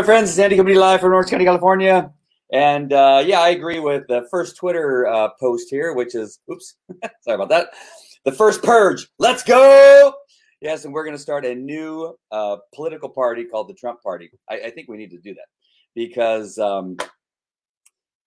My friends. It's Andy coming live from Orange County, California. And uh, yeah, I agree with the first Twitter uh, post here, which is, oops, sorry about that. The first purge. Let's go. Yes, and we're going to start a new uh, political party called the Trump Party. I, I, think we need to do that because, um,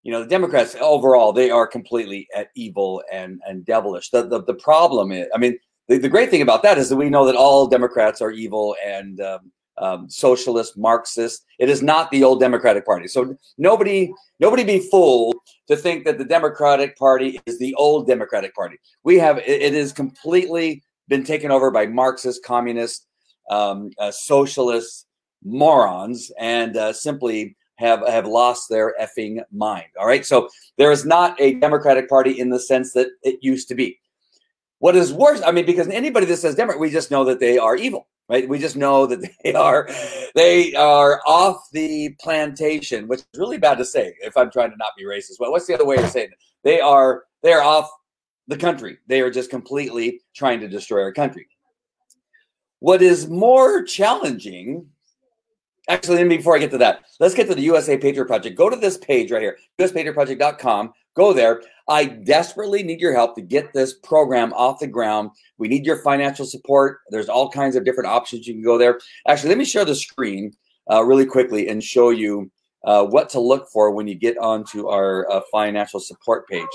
you know, the Democrats overall, they are completely evil and, and devilish. The, the, the problem is, I mean, the, the great thing about that is that we know that all Democrats are evil and um, um, socialist, Marxist. It is not the old Democratic Party. So nobody, nobody be fooled to think that the Democratic Party is the old Democratic Party. We have it, it is completely been taken over by Marxist, communist, um, uh, socialist morons, and uh, simply have have lost their effing mind. All right, so there is not a Democratic Party in the sense that it used to be. What is worse, I mean, because anybody that says Democrat, we just know that they are evil right? We just know that they are they are off the plantation, which is really bad to say if I'm trying to not be racist. Well, what's the other way of saying it? They are they are off the country. They are just completely trying to destroy our country. What is more challenging Actually, before I get to that, let's get to the USA Patriot Project. Go to this page right here, uspatriotproject.com. Go there. I desperately need your help to get this program off the ground. We need your financial support. There's all kinds of different options you can go there. Actually, let me share the screen uh, really quickly and show you uh, what to look for when you get onto our uh, financial support page.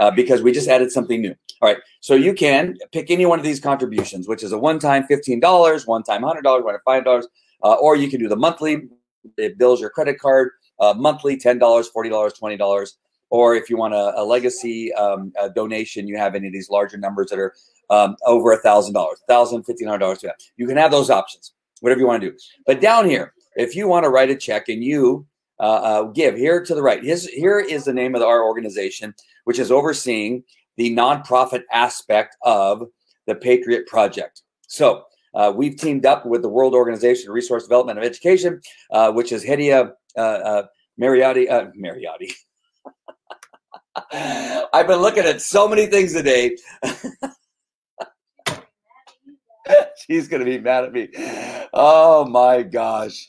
Uh, because we just added something new. All right, so you can pick any one of these contributions, which is a one-time $15, one-time $100, one-time $5, uh, or you can do the monthly. It bills your credit card uh, monthly, $10, $40, $20. Or if you want a, a legacy um, a donation, you have any of these larger numbers that are um, over a thousand dollars, thousand, fifteen hundred dollars. You can have those options, whatever you want to do. But down here, if you want to write a check and you uh, uh, give here to the right, his, here is the name of our organization, which is overseeing the nonprofit aspect of the Patriot Project. So uh, we've teamed up with the World Organization for Resource Development of Education, uh, which is Hedia uh, uh Mariotti. Mariotti. I've been looking at so many things today. She's going to be mad at me. Oh my gosh.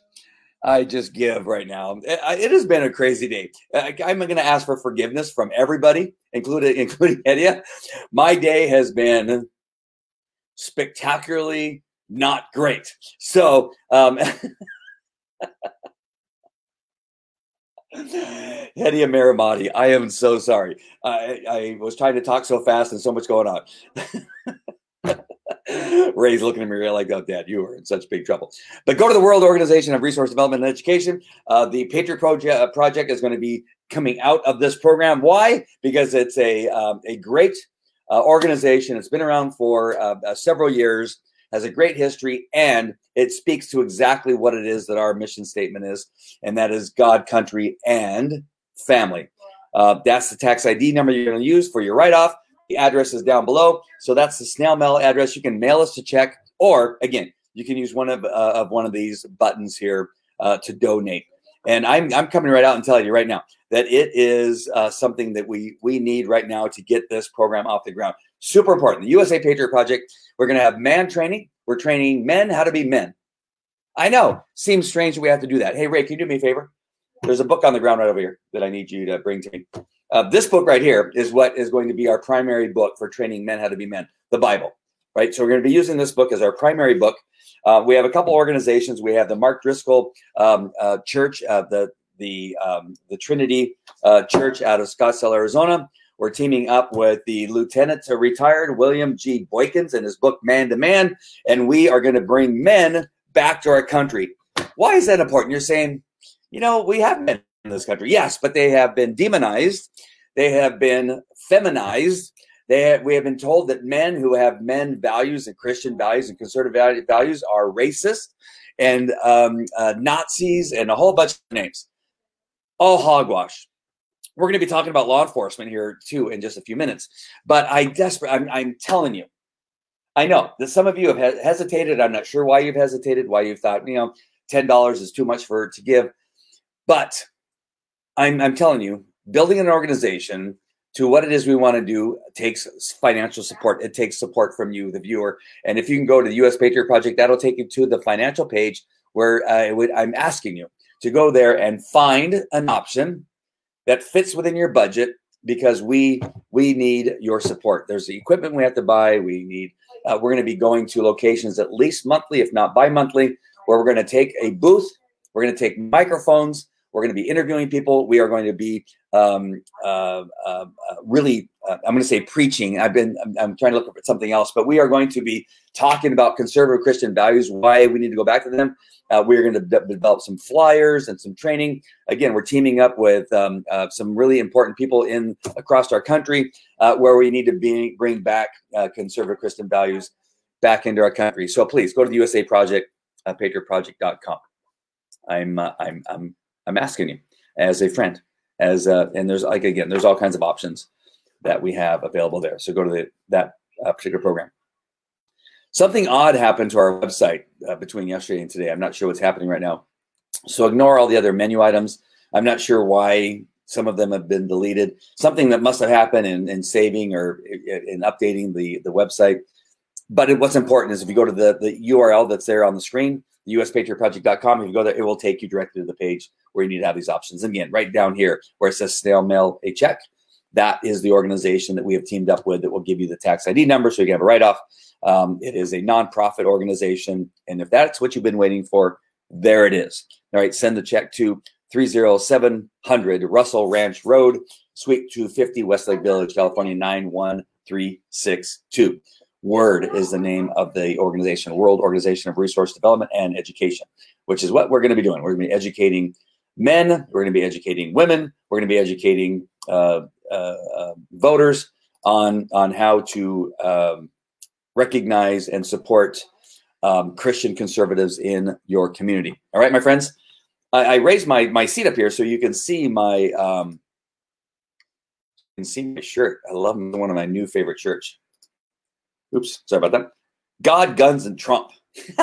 I just give right now. It, has been a crazy day. I, am going to ask for forgiveness from everybody, including including Edia. My day has been spectacularly not great. So, um, Eddie Mirahmadi, I am so sorry. I, I was trying to talk so fast and so much going on. Ray's looking at me like, oh, Dad, you are in such big trouble. But go to the World Organization of Resource Development and Education. Uh, the Patriot Project, uh, project is going to be coming out of this program. Why? Because it's a, um, a great uh, organization. It's been around for uh, uh, several years has a great history, and it speaks to exactly what it is that our mission statement is, and that is God, country, and family. Uh, that's the tax ID number you're going to use for your write off. The address is down below. So that's the snail mail address. You can mail us to check, or again, you can use one of, uh, of one of these buttons here uh, to donate. And I'm, I'm coming right out and telling you right now that it is uh, something that we we need right now to get this program off the ground. Super important. The USA Patriot Project we're going to have man training. We're training men how to be men. I know, seems strange that we have to do that. Hey, Ray, can you do me a favor? There's a book on the ground right over here that I need you to bring to me. Uh, this book right here is what is going to be our primary book for training men how to be men, the Bible, right? So we're going to be using this book as our primary book. Uh, we have a couple organizations. We have the Mark Driscoll um, uh, Church, uh, the the um, the Trinity uh, Church out of Scottsdale, Arizona. We're teaming up with the lieutenant to retired William G. Boykins and his book Man to Man, and we are going to bring men back to our country. Why is that important? You're saying, you know, we have men in this country. Yes, but they have been demonized. They have been feminized. They have, we have been told that men who have men values and Christian values and conservative values are racist and um, uh, Nazis and a whole bunch of names. All hogwash we're going to be talking about law enforcement here too in just a few minutes. But I desperate, I'm, I'm telling you, I know that some of you have hesitated. I'm not sure why you've hesitated, why you've thought, you know, ten dollars is too much for to give. But I'm, I'm telling you, building an organization to what it is we want to do takes financial support. It takes support from you, the viewer. And if you can go to the U.S. Patriot Project, that'll take you to the financial page where uh, would, I'm asking you to go there and find an option that fits within your budget because we we need your support. There's the equipment we have to buy. We need. Uh, we're going to be going to locations at least monthly, if not bi-monthly, where we're going to take a booth. We're going to take microphones. We're going to be interviewing people. We are going to be um, uh, uh, really, uh, I'm going to say preaching. I've been, I'm, I'm, trying to look at something else, but we are going to be talking about conservative Christian values, why we need to go back to them. Uh, we're going to de- develop some flyers and some training. Again, we're teaming up with um, uh, some really important people in across our country uh, where we need to be, bring back conservative Christian values back into our country. So please go to the USA Project, uh, patriotproject.com. I'm, I'm, I'm I'm asking you as a friend, as uh, and there's like again, there's all kinds of options that we have available there. So go to the, that uh, particular program. Something odd happened to our website uh, between yesterday and today. I'm not sure what's happening right now. So ignore all the other menu items. I'm not sure why some of them have been deleted. Something that must have happened in, in saving or in updating the, the website. But what's important is if you go to the, the URL that's there on the screen, uspatriotproject.com. If you go there, it will take you directly to the page where you need to have these options. And again, right down here where it says snail mail a check, that is the organization that we have teamed up with that will give you the tax ID number so you can have a write off. Um, it is a nonprofit organization. And if that's what you've been waiting for, there it is. All right, send the check to 30700 Russell Ranch Road, Suite 250, Westlake Village, California 91362. WORD is the name of the organization, World Organization of Resource Development and Education, which is what we're going to be doing. We're going to be educating men, we're going to be educating women, we're going to be educating uh, uh, uh, voters on on how to um, recognize and support um, Christian conservatives in your community. All right, my friends. I, I raised my my seat up here so you can see my um, you can see my shirt. I love one of my new favorite shirts. Oops, sorry about that. God, guns, and Trump.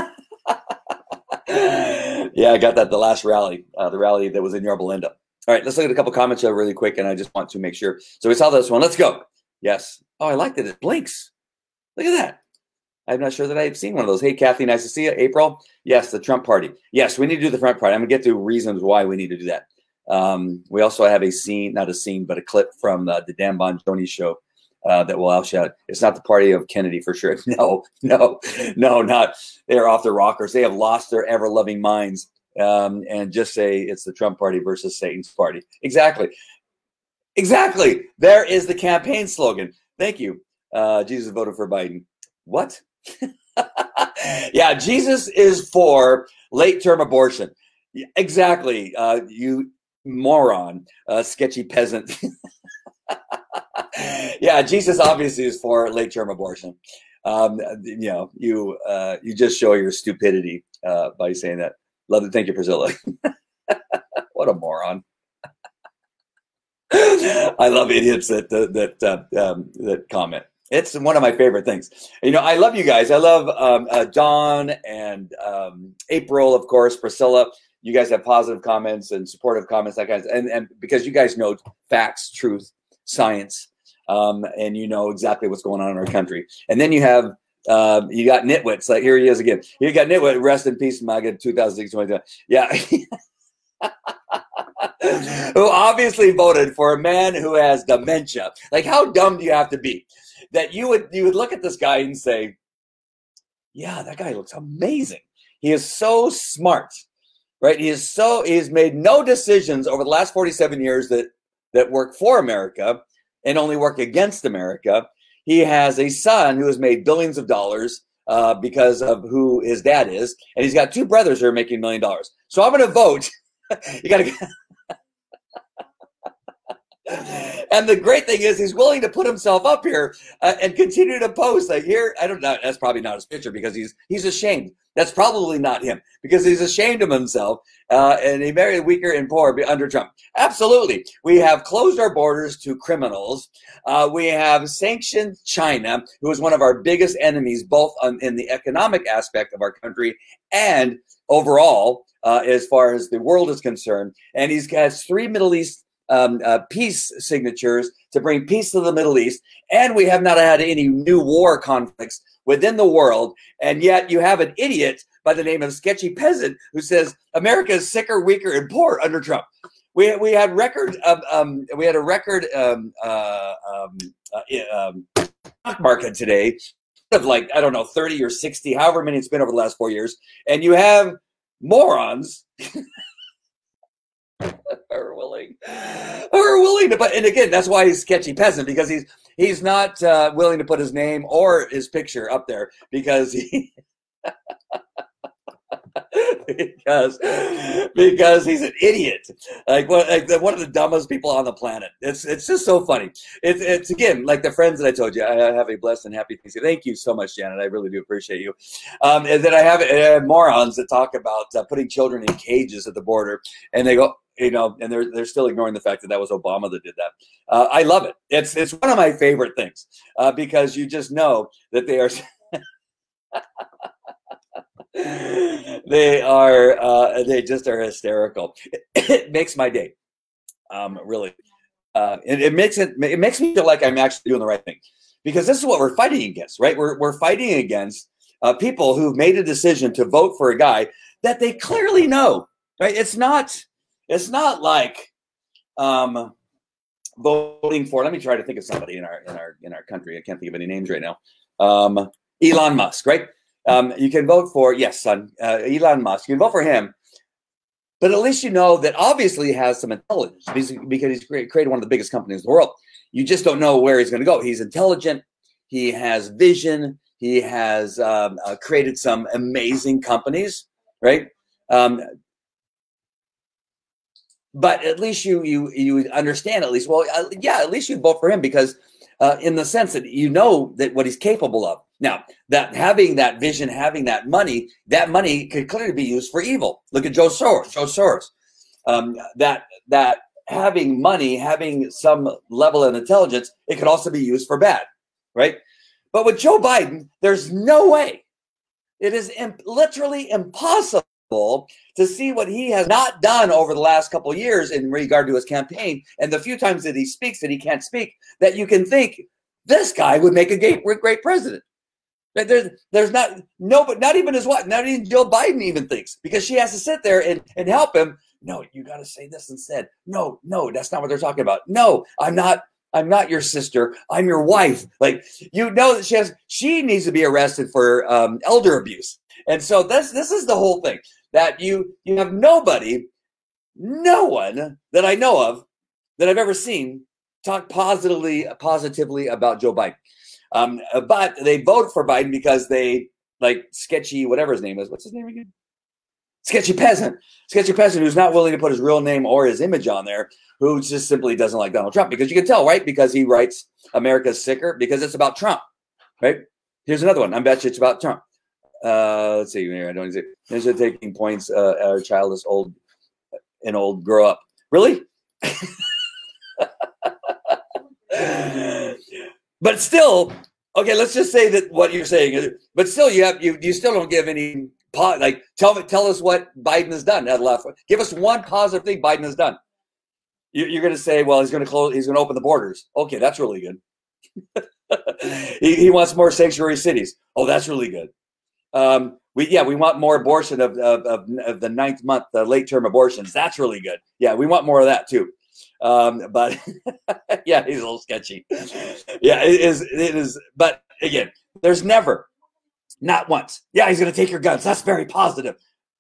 yeah, I got that the last rally, uh, the rally that was in Yorba Linda. All right, let's look at a couple comments here really quick, and I just want to make sure. So we saw this one. Let's go. Yes. Oh, I like that. It blinks. Look at that. I'm not sure that I've seen one of those. Hey, Kathy, nice to see you. April. Yes, the Trump party. Yes, we need to do the Trump party. I'm gonna get to reasons why we need to do that. Um, we also have a scene, not a scene, but a clip from the, the Dan Bongino show uh, that will outshout. It's not the party of Kennedy for sure. No, no, no, not. They're off the rockers. They have lost their ever loving minds. Um, and just say it's the Trump party versus Satan's party. Exactly. Exactly. There is the campaign slogan. Thank you. Uh, Jesus voted for Biden. What? yeah, Jesus is for late term abortion. Exactly. Uh, you moron, uh, sketchy peasant. yeah, Jesus obviously is for late term abortion. Um, you know, you uh, you just show your stupidity uh, by saying that. Love it. Thank you, Priscilla. what a moron. I love idiots that that uh, um, that comment. It's one of my favorite things. You know, I love you guys. I love um, uh, Don and um, April, of course, Priscilla. You guys have positive comments and supportive comments, that of, and and because you guys know facts, truth, science, um, and you know exactly what's going on in our country. And then you have uh, you got nitwits. Like here he is again. You got nitwit. Rest in peace, MAGA 2006 Yeah. who obviously voted for a man who has dementia. Like, how dumb do you have to be that you would you would look at this guy and say, "Yeah, that guy looks amazing. He is so smart, right? He is so he has made no decisions over the last forty seven years that that work for America and only work against America. He has a son who has made billions of dollars uh, because of who his dad is, and he's got two brothers who are making million dollars. So I'm going to vote. you got to. And the great thing is he's willing to put himself up here uh, and continue to post like here i don't know that's probably not his picture because he's he's ashamed. That's probably not him because he's ashamed of himself uh, and he married weaker and poor under trump. Absolutely. We have closed our borders to criminals. Uh, we have sanctioned china who is one of our biggest enemies both on, in the economic aspect of our country and overall uh, as far as the world is concerned. And he's got three middle east um, uh, peace signatures to bring peace to the Middle East, and we have not had any new war conflicts within the world. And yet, you have an idiot by the name of Sketchy Peasant who says America is sicker, weaker, and poor under Trump. We, we had record um, um, we had a record um, uh, um, uh, um, stock market today of like I don't know thirty or sixty, however many it's been over the last four years, and you have morons are willing are willing to put and again that's why he's sketchy peasant because he's he's not uh, willing to put his name or his picture up there because he because because he's an idiot. Like what like one of the dumbest people on the planet. It's it's just so funny. It's it's again like the friends that i told you i have a blessed and happy thank you so much janet. I really do appreciate you. Um and then i have, I have morons that talk about uh, putting children in cages at the border and they go you know, and they're they're still ignoring the fact that that was Obama that did that. Uh, I love it. It's it's one of my favorite things uh, because you just know that they are. they are uh, they just are hysterical. It makes my day, um, really. Uh, it, it makes it it makes me feel like I'm actually doing the right thing because this is what we're fighting against, right? We're we're fighting against uh, people who've made a decision to vote for a guy that they clearly know, right? It's not it's not like um, voting for. Let me try to think of somebody in our in our in our country. I can't think of any names right now. Um, Elon Musk, right? Um, you can vote for yes, son, uh, Elon Musk. You can vote for him, but at least you know that obviously he has some intelligence because he's created one of the biggest companies in the world. You just don't know where he's going to go. He's intelligent. He has vision. He has um, uh, created some amazing companies, right? Um, but at least you you you understand at least well uh, yeah at least you vote for him because uh, in the sense that you know that what he's capable of. Now that having that vision having that money that money could clearly be used for evil. Look at joe soros joe soros. Um, that that having money having some level of intelligence it could also be used for bad right? But with joe biden there's no way. It is imp- literally impossible to see what he has not done over the last couple years in regard to his campaign and the few times that he speaks that he can't speak that you can think this guy would make a great, great president there's there's not no but not even his what not even Joe Biden even thinks because she has to sit there and, and help him. No, you got to say this instead. No, no, that's not what they're talking about. No, I'm not. I'm not your sister. I'm your wife. Like you know that she has. She needs to be arrested for um, elder abuse. And so this this is the whole thing that you you have nobody, no one that I know of that I've ever seen talk positively positively about Joe Biden. Um, but they vote for Biden because they like sketchy whatever his name is. What's his name again? Sketchy peasant, sketchy peasant who's not willing to put his real name or his image on there, who just simply doesn't like Donald Trump because you can tell, right? Because he writes America's sicker because it's about Trump, right? Here's another one. I bet you it's about Trump. Uh, let's see here. I don't see. These are taking points. Uh, our child is old and old. Grow up. Really? but still, okay. Let's just say that what you're saying is. But still, you have you you still don't give any like tell tell us what Biden has done. That left. Give us one positive thing Biden has done. You're going to say, well, he's going to close. He's going to open the borders. Okay, that's really good. he, he wants more sanctuary cities. Oh, that's really good. Um, we yeah, we want more abortion of of, of, of the ninth month, the late term abortions. That's really good. Yeah, we want more of that too. Um, but yeah, he's a little sketchy. Yeah, it is. It is. But again, there's never, not once. Yeah, he's to take your guns. That's very positive.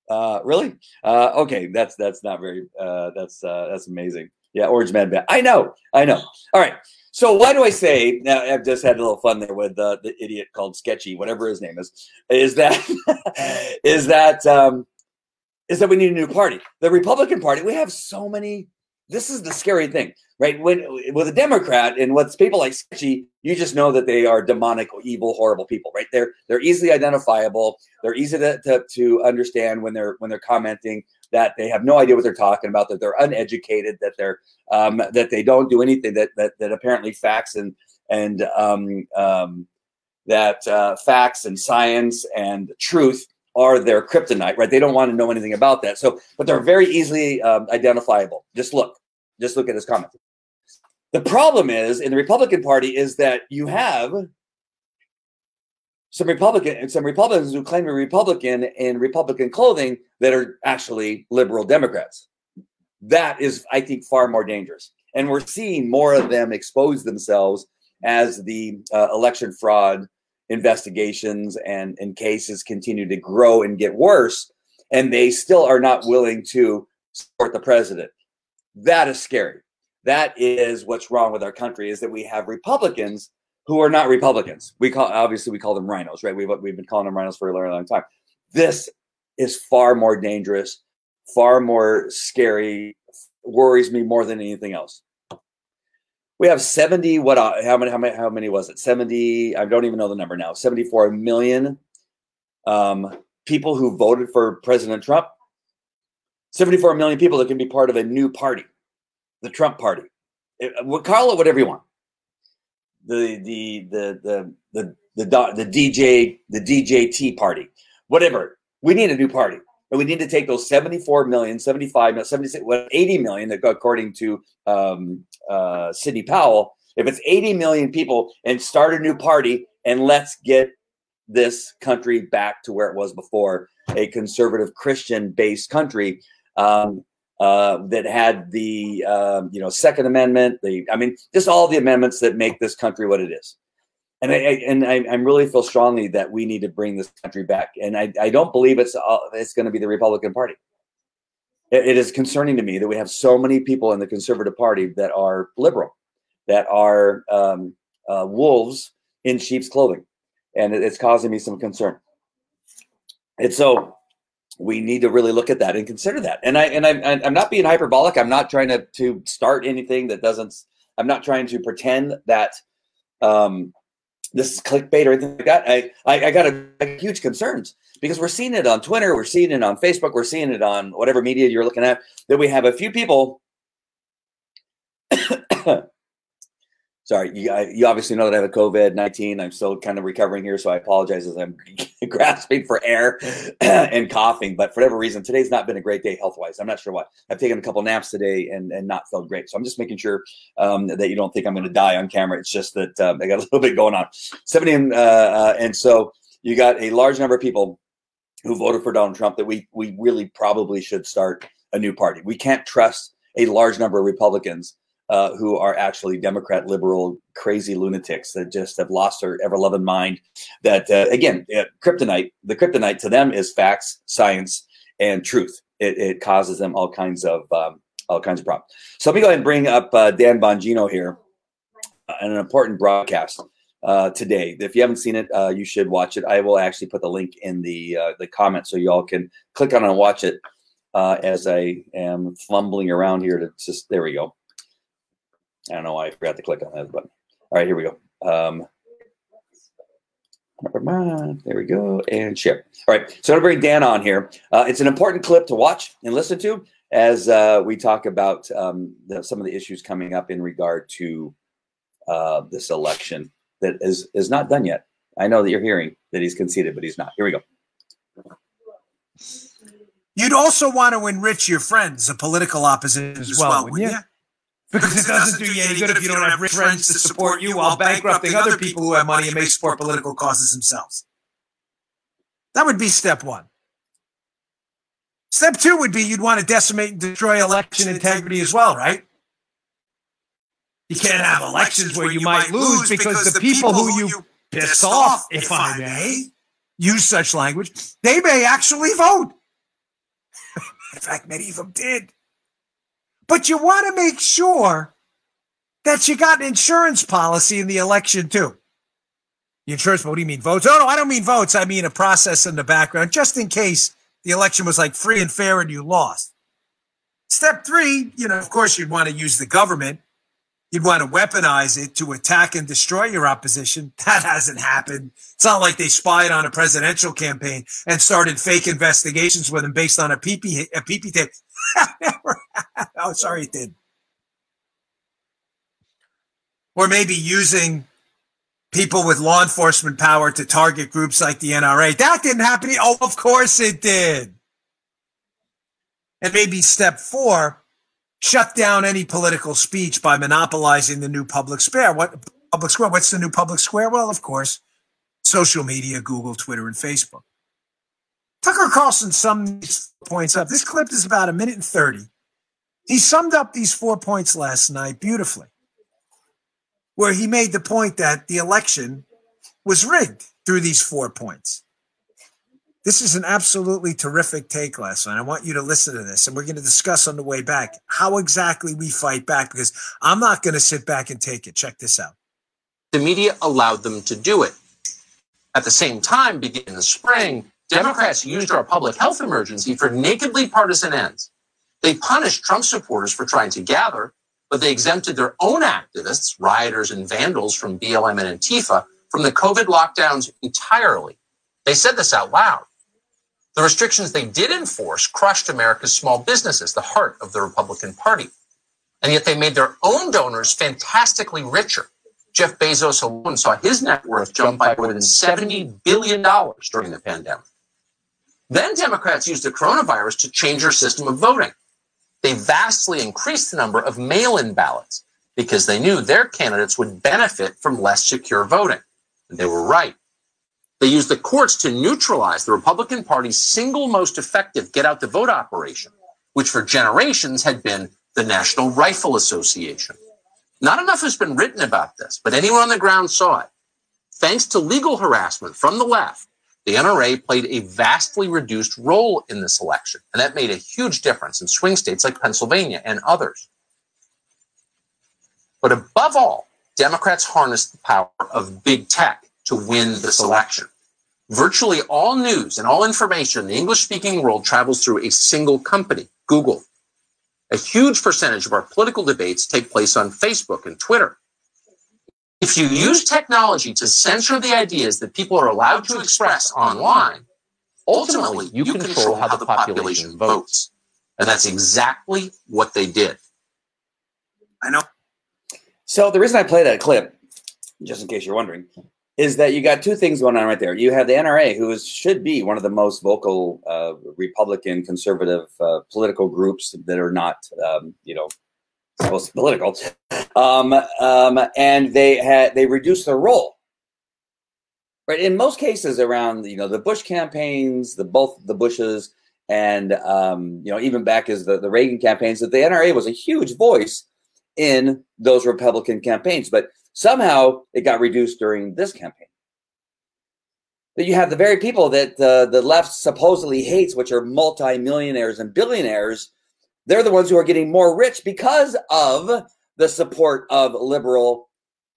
Uh, really? Uh, okay, that's that's not very. Uh, that's uh, that's amazing. Yeah, Orange Man. I know. I know. All right. So why do I say now? I've just had a little fun there with uh, the idiot called Sketchy, whatever his name is. Is that is that um, is that we need a new party? The Republican Party. We have so many. This is the scary thing, right? When with a Democrat and with people like Sketchy, you just know that they are demonic, evil, horrible people, right? They're they're easily identifiable. They're easy to, to, to understand when they're when they're commenting that they have no idea what they're talking about, that they're uneducated, that they're um, that they don't do anything that that, that apparently facts and and um, um, that uh, facts and science and truth are their kryptonite, right? They don't want to know anything about that. So, but they're very easily um, identifiable. Just look, just look at his comment. The problem is in the Republican Party is that you have some Republican some Republicans who claim to be Republican in Republican clothing that are actually liberal Democrats. That is, I think, far more dangerous. And we're seeing more of them expose themselves as the uh, election fraud investigations and, and cases continue to grow and get worse. And they still are not willing to support the president. That is scary. That is what's wrong with our country is that we have Republicans who are not Republicans. We call obviously we call them rhinos, right? We've we've been calling them rhinos for a very long time. This is far more dangerous, far more scary, worries me more than anything else. We have 70, what uh, how many how many how many was it? 70, I don't even know the number now. 74 million um, people who voted for President Trump. 74 million people that can be part of a new party, the Trump party. It, we'll call it whatever you want the the the the the the, the DJ the DJT party, whatever. We need a new party. And we need to take those 74 million, 75, 76, 80 million, according to um, uh, Sidney Powell. If it's 80 million people and start a new party and let's get this country back to where it was before a conservative Christian based country. Um, uh, that had the um, you know Second Amendment. The I mean, just all the amendments that make this country what it is. And I, and I, I really feel strongly that we need to bring this country back. And I, I don't believe it's uh, it's going to be the Republican Party. It, it is concerning to me that we have so many people in the Conservative Party that are liberal, that are um, uh, wolves in sheep's clothing, and it, it's causing me some concern. And so we need to really look at that and consider that. And I and I'm I'm not being hyperbolic. I'm not trying to to start anything that doesn't. I'm not trying to pretend that um, this is clickbait or anything like that. I I, I got a, a huge concerns because we're seeing it on Twitter, we're seeing it on Facebook, we're seeing it on whatever media you're looking at. That we have a few people sorry, you, you obviously know that I have a COVID 19. I'm still kind of recovering here, so I apologize as I'm grasping for air and coughing. But for whatever reason, today's not been a great day health wise. I'm not sure why. I've taken a couple naps today and, and not felt great. So I'm just making sure um, that you don't think I'm going to die on camera. It's just that um, I got a little bit going on. 70, uh, uh, and so you got a large number of people who voted for Donald Trump that we we really probably should start a new party. We can't trust a large number of Republicans uh, who are actually Democrat, liberal, crazy lunatics that just have lost their ever loving mind. That uh, again, uh, kryptonite. The kryptonite to them is facts, science, and truth. It, it causes them all kinds of um, all kinds of problems. So let me go ahead and bring up uh, Dan Bongino here, uh, an important broadcast. Uh, today. If you haven't seen it, you should watch it. I will actually put the link in the the comments so you all can click on it and watch it as I am fumbling around here to just there we go. I don't know why I forgot to click on that button. All right, here we go. Um, there we go. And share. All right. So I'm going to bring Dan on here. Uh, it's an important clip to watch and listen to as uh, we talk about um, the, some of the issues coming up in regard to uh, this election that is, is not done yet. I know that you're hearing that he's conceded, but he's not. Here we go. You'd also want to enrich your friends, the political opposition as, as well, well yeah. Because it doesn't do you any good if you don't have rich friends to support you while bankrupting other people who have money and may support political causes themselves. That would be step one. Step two would be you'd want to decimate and destroy election integrity as well, right? You can't have elections where you might lose because the people who you piss off, if I may, use such language, they may actually vote. In fact, many of them did. But you want to make sure that you got an insurance policy in the election too. The insurance, what do you mean votes? Oh, no, I don't mean votes. I mean a process in the background, just in case the election was like free and fair and you lost. Step three, you know, of course, you'd want to use the government. You'd want to weaponize it to attack and destroy your opposition. That hasn't happened. It's not like they spied on a presidential campaign and started fake investigations with him based on a PP, a PP tape. Oh, sorry, it did. Or maybe using people with law enforcement power to target groups like the NRA. That didn't happen. Oh, of course it did. And maybe step four, shut down any political speech by monopolizing the new public square. What public square? What's the new public square? Well, of course, social media, Google, Twitter, and Facebook. Tucker Carlson summed these points up. This clip is about a minute and 30. He summed up these four points last night beautifully, where he made the point that the election was rigged through these four points. This is an absolutely terrific take night. I want you to listen to this, and we're going to discuss on the way back how exactly we fight back because I'm not going to sit back and take it. Check this out. The media allowed them to do it. At the same time, beginning in the spring, Democrats used our public health emergency for nakedly partisan ends. They punished Trump supporters for trying to gather, but they exempted their own activists, rioters, and vandals from BLM and Antifa from the COVID lockdowns entirely. They said this out loud. The restrictions they did enforce crushed America's small businesses, the heart of the Republican Party. And yet they made their own donors fantastically richer. Jeff Bezos alone saw his net worth jump by more than $70 billion during the pandemic. Then Democrats used the coronavirus to change their system of voting. They vastly increased the number of mail in ballots because they knew their candidates would benefit from less secure voting. And they were right. They used the courts to neutralize the Republican Party's single most effective get out the vote operation, which for generations had been the National Rifle Association. Not enough has been written about this, but anyone on the ground saw it. Thanks to legal harassment from the left, the NRA played a vastly reduced role in this election, and that made a huge difference in swing states like Pennsylvania and others. But above all, Democrats harnessed the power of big tech to win this election. Virtually all news and all information in the English speaking world travels through a single company, Google. A huge percentage of our political debates take place on Facebook and Twitter. If you use technology to censor the ideas that people are allowed to express online, ultimately you control how the population votes. And that's exactly what they did. I know. So the reason I play that clip, just in case you're wondering, is that you got two things going on right there. You have the NRA, who is, should be one of the most vocal uh, Republican conservative uh, political groups that are not, um, you know, most political, um, um, and they had they reduced their role. Right in most cases around you know the Bush campaigns, the both the Bushes, and um, you know even back as the, the Reagan campaigns, that the NRA was a huge voice in those Republican campaigns, but somehow it got reduced during this campaign. That you have the very people that uh, the left supposedly hates, which are multimillionaires and billionaires, they're the ones who are getting more rich because of the support of liberal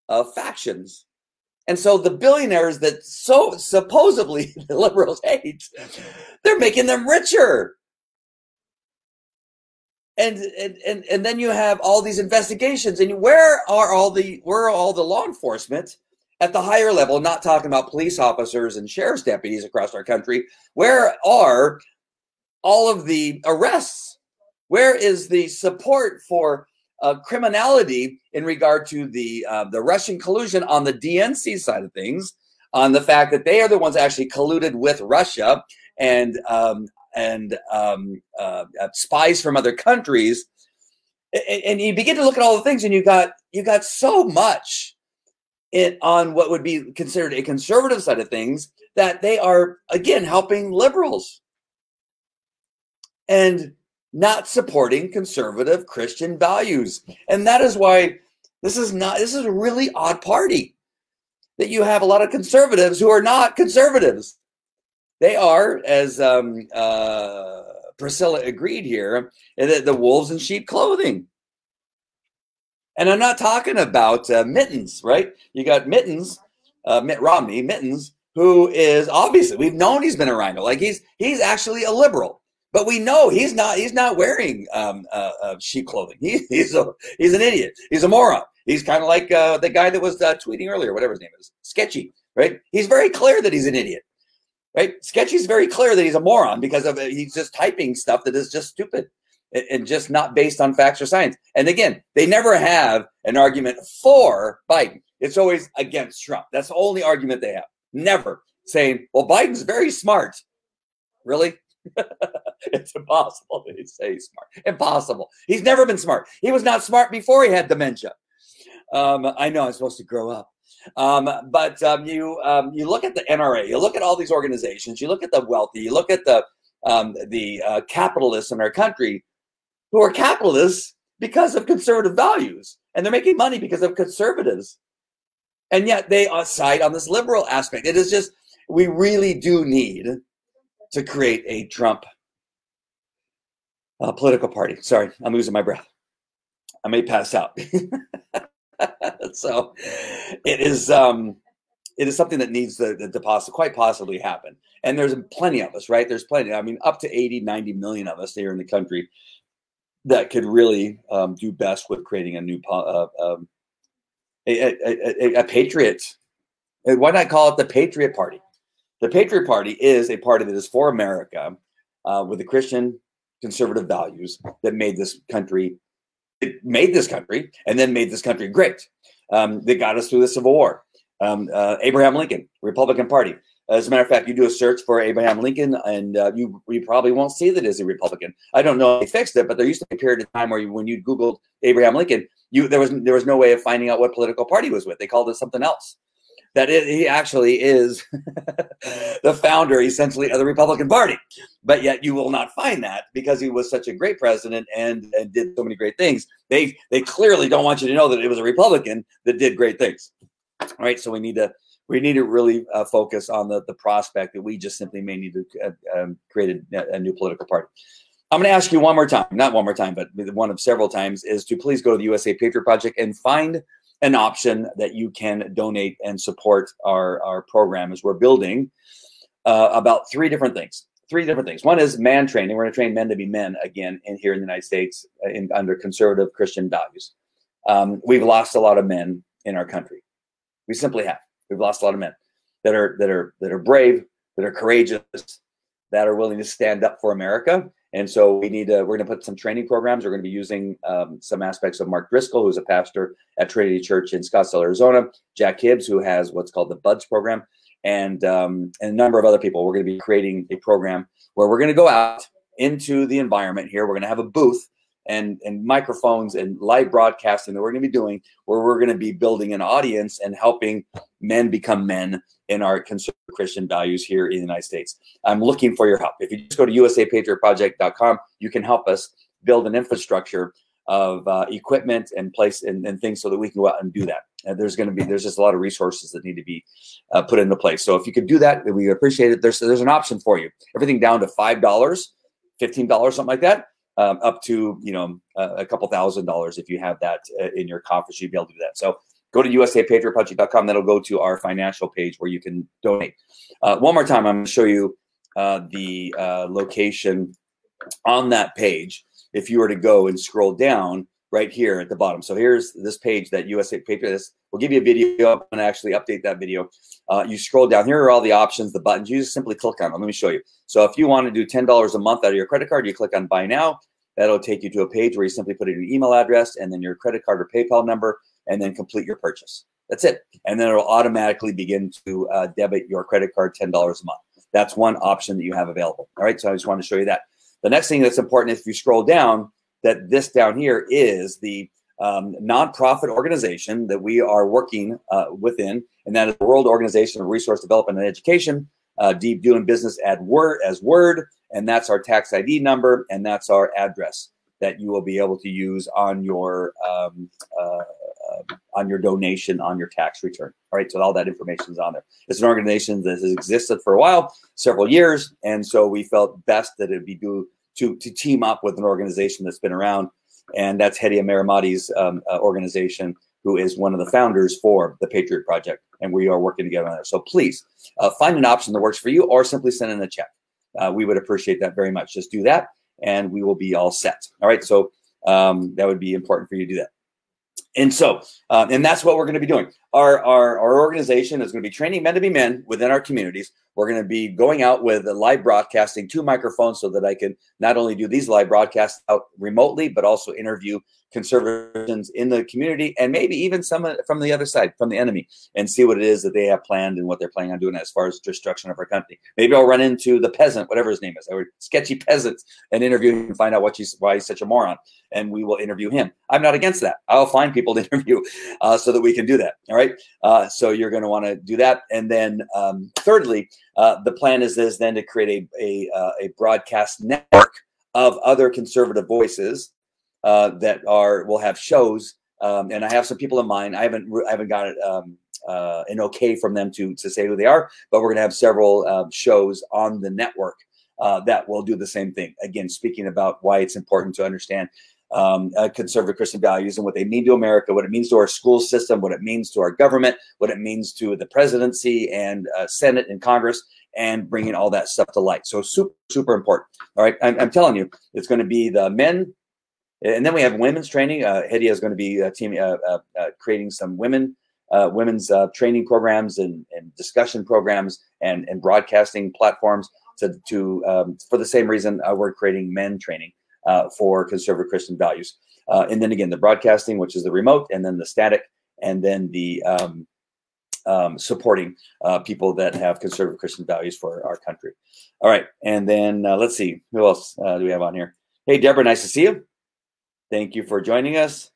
uh, factions. And so the billionaires that so supposedly the liberals hate, they're making them richer. And, and and then you have all these investigations and where are all the where are all the law enforcement? At the higher level not talking about police officers and sheriff's deputies across our country where are all of the arrests? Where is the support for uh, criminality in regard to the uh, the Russian collusion on the DNC side of things, on the fact that they are the ones actually colluded with Russia and um, and um, uh, uh spies from other countries, and, you begin to look at all the things, and you got you got so much in on what would be considered a conservative side of things that they are again helping liberals and not supporting conservative Christian values. And that is why this is not, this is a really odd party that you have a lot of conservatives who are not conservatives. They are, as um, uh, Priscilla agreed here, the, the wolves in sheep clothing. And I'm not talking about uh, Mittens, right? You got Mittens, uh, Mitt Romney, Mittens, who is obviously we've known he's been a rhino. Like he's he's actually a liberal. But we know he's not. He's not wearing um, uh, uh, sheep clothing. He, he's a he's an idiot. He's a moron. He's kind of like uh, the guy that was uh, tweeting earlier, whatever his name is, Sketchy. Right? He's very clear that he's an idiot. Right? Sketchy's very clear that he's a moron because of he's just typing stuff that is just stupid and, just not based on facts or science. And again, they never have an argument for Biden. It's always against Trump. That's the only argument they have. Never saying, "Well, Biden's very smart." Really? it's impossible to say smart. Impossible. He's never been smart. He was not smart before he had dementia. Um, I know I'm supposed to grow up. Um, but um, you um, you look at the NRA, you look at all these organizations, you look at the wealthy, you look at the um, the uh, capitalists in our country who are capitalists because of conservative values, and they're making money because of conservatives, and yet they side on this liberal aspect. It is just we really do need to create a Trump uh, political party. Sorry, I'm losing my breath. I may pass out. so it is um, it is something that needs to, to poss- quite possibly happen. And there's plenty of us, right? There's plenty. I mean, up to 80, 90 million of us here in the country that could really um, do best with creating a new uh, um, a, a, a, a patriot. Why not call it the Patriot Party? The Patriot Party is a party that is for America uh, with the Christian conservative values that made this country it made this country and then made this country great. Um, got us through the Civil War. Um, uh, Abraham Lincoln, Republican Party. As a matter of fact, you do a search for Abraham Lincoln, and uh, you you probably won't see that as a Republican. I don't know if they fixed it, but there used to be a period of time where you, when you Googled Abraham Lincoln, you there was there was no way of finding out what political party was with. They called it something else that it, he actually is the founder, essentially, of the Republican Party. But yet, you will not find that because he was such a great president and, and did so many great things. They they clearly don't want you to know that it was a Republican that did great things. All right, so we need to we need to really uh, focus on the the prospect that we just simply may need to uh, um, create a, a new political party. I'm going to ask you one more time, not one more time, but one of several times, is to please go to the USA Patriot Project and find an option that you can donate and support our, our program as we're building uh, about three different things. Three different things. One is man training. We're going to train men to be men again in here in the United States uh, in, under conservative Christian values. Um, we've lost a lot of men in our country. We simply have. We've lost a lot of men that are that are that are brave, that are courageous, that are willing to stand up for America and so we need to, we're going to put some training programs. We're going to be using um, some aspects of Mark Driscoll, who's a pastor at Trinity Church in Scottsdale, Arizona, Jack Hibbs, who has what's called the BUDS program, and, um, and a number of other people. We're going to be creating a program where we're going to go out into the environment here. We're going to have a booth and, and microphones and live broadcasting that we're going to be doing where we're going to be building an audience and helping men become men in our conservative Christian values here in the United States. I'm looking for your help. If you just go to usapatriotproject.com, you can help us build an infrastructure of uh, equipment and place and, and, things so that we can go out and do that. And there's going to be there's just a lot of resources that need to be uh, put into place. So if you could do that, we appreciate it. There's there's an option for you. Everything down to five dollars, fifteen dollars, something like that, um, up to you know a couple thousand dollars if you have that uh, in your coffers, you'd be able to do that. So go to usapatriotproject.com. That'll go to our financial page where you can donate. Uh, one more time, I'm going to show you uh, the uh, location on that page. If you were to go and scroll down right here at the bottom. So here's this page that USA Patriots will give you a video. I'm going to actually update that video. Uh, you scroll down. Here are all the options, the buttons. You just simply click on them. Let me show you. So if you want to do $10 a month out of your credit card, you click on Buy Now. That'll take you to a page where you simply put in your email address and then your credit card or PayPal number and then complete your purchase. That's it. And then it'll automatically begin to uh, debit your credit card $10 a month. That's one option that you have available. All right. So I just want to show you that. The next thing that's important if you scroll down, that this down here is the um, nonprofit organization that we are working uh, within, and that is the World Organization of Resource Development and Education, uh, deep doing business at Word as Word, and that's our tax ID number, and that's our address that you will be able to use on your um, uh, on your donation on your tax return. All right, so all that information is on there. It's an organization that has existed for a while, several years, and so we felt best that it'd be due to to team up with an organization that's been around, and that's Hedy Mirahmadi's um, uh, organization, who is one of the founders for the Patriot Project, and we are working together on there. So please uh, find an option that works for you, or simply send in a check. Uh, we would appreciate that very much. Just do that, and we will be all set. All right, so um, that would be important for you to do that. And so, uh, and that's what we're going to be doing. Our, our, our organization is going to be training men to be men within our communities We're going to be going out with a live broadcasting, two microphones, so that I can not only do these live broadcasts out remotely, but also interview conservatives in the community and maybe even some from the other side, from the enemy, and see what it is that they have planned and what they're planning on doing as far as destruction of our country. Maybe I'll run into the peasant, whatever his name is, or sketchy peasant, and interview him and find out what he's, why he's such a moron. And we will interview him. I'm not against that. I'll find people to interview uh, so that we can do that. All right. Uh, so you're going to want to do that. And then, um, thirdly, uh, the plan is this then to create a, a, uh, a broadcast network of other conservative voices uh, that are will have shows. Um, and I have some people in mind. I haven't I haven't got um, uh, an okay from them to to say who they are, but we're going to have several uh, shows on the network uh, that will do the same thing. Again, speaking about why it's important to understand um, uh, conservative Christian values and what they mean to America, what it means to our school system, what it means to our government, what it means to the presidency and uh, Senate and Congress, and bringing all that stuff to light. So super, super important. All right, I'm, I'm telling you, it's going to be the men, and then we have women's training. Uh, Hedieh is going to be uh, team uh, uh, uh, creating some women. women's training programs and, and discussion programs and, and broadcasting platforms to, to um, for the same reason we're creating men training uh, for conservative Christian values. Uh, and then again, the broadcasting, which is the remote, and then the static, and then the um, um, supporting uh, people that have conservative Christian values for our country. All right. And then uh, let's see, who else uh, do we have on here? Hey, Deborah, nice to see you. Thank you for joining us.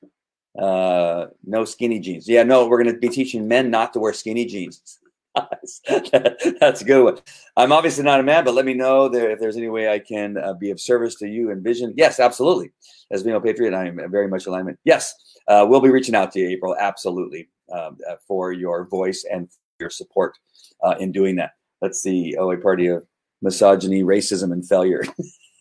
Uh, no skinny jeans. Yeah, no, we're going to be teaching men not to wear skinny jeans. That's a good one. I'm obviously not a man, but let me know there, if there's any way I can uh, be of service to you and vision. Yes, absolutely. As being a patriot, I am very much alignment. Yes, uh, we'll be reaching out to you, April, absolutely, um, uh, for your voice and your support uh, in doing that. Let's see. Oh, a party of misogyny, racism, and failure.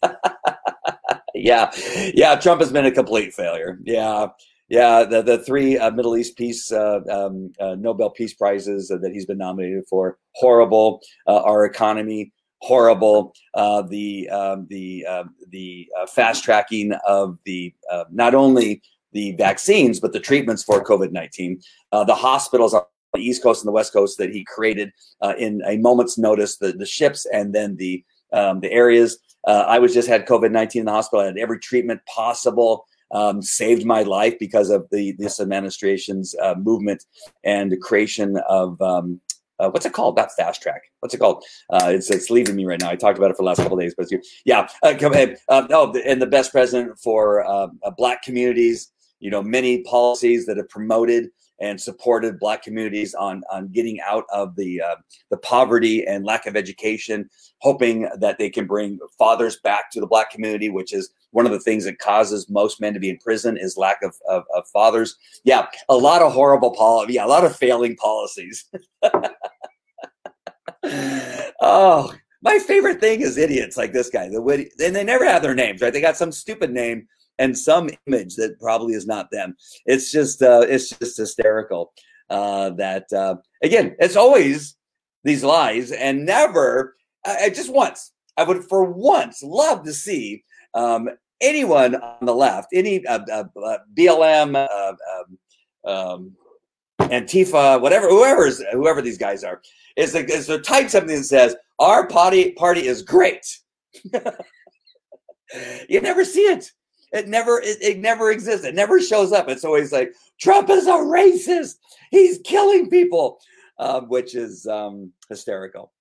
yeah, yeah. Trump has been a complete failure. Yeah, yeah, the the three uh, Middle East peace uh, um, uh, Nobel Peace Prizes that he's been nominated for horrible. Uh, our economy horrible. Uh, the um, the um, the uh, fast tracking of the not only the vaccines but the treatments for COVID nineteen. the hospitals on the East Coast and the West Coast that he created in a moment's notice. The the ships and then the um, the areas. I was just had COVID nineteen in the hospital. I had every treatment possible um, saved my life because of the this administration's uh, movement and the creation of um, uh, what's it called? Not fast track. What's it called? Uh, it's it's leaving me right now. I talked about it for the last couple days, but yeah. Uh, come ahead. Um, oh, and the best president for um, uh, Black communities. You know, many policies that have promoted and supported Black communities on on getting out of the uh, the poverty and lack of education, hoping that they can bring fathers back to the Black community, which is one of the things that causes most men to be in prison is lack of, of, of fathers. Yeah, a lot of horrible policy. Yeah, a lot of failing policies. oh, my favorite thing is idiots like this guy. The witty, and they never have their names, right? They got some stupid name and some image that probably is not them. It's just uh, it's just hysterical. Uh, that uh, again, it's always these lies and never. I, I just once I would for once love to see um, anyone on the left, any uh, uh, uh BLM, uh, um, um, Antifa, whatever, whoever's whoever these guys are, is to, is to type something that says our party party is great. you never see it. It never it, it never exists. It never shows up. It's always like Trump is a racist. He's killing people, um, which is um, hysterical.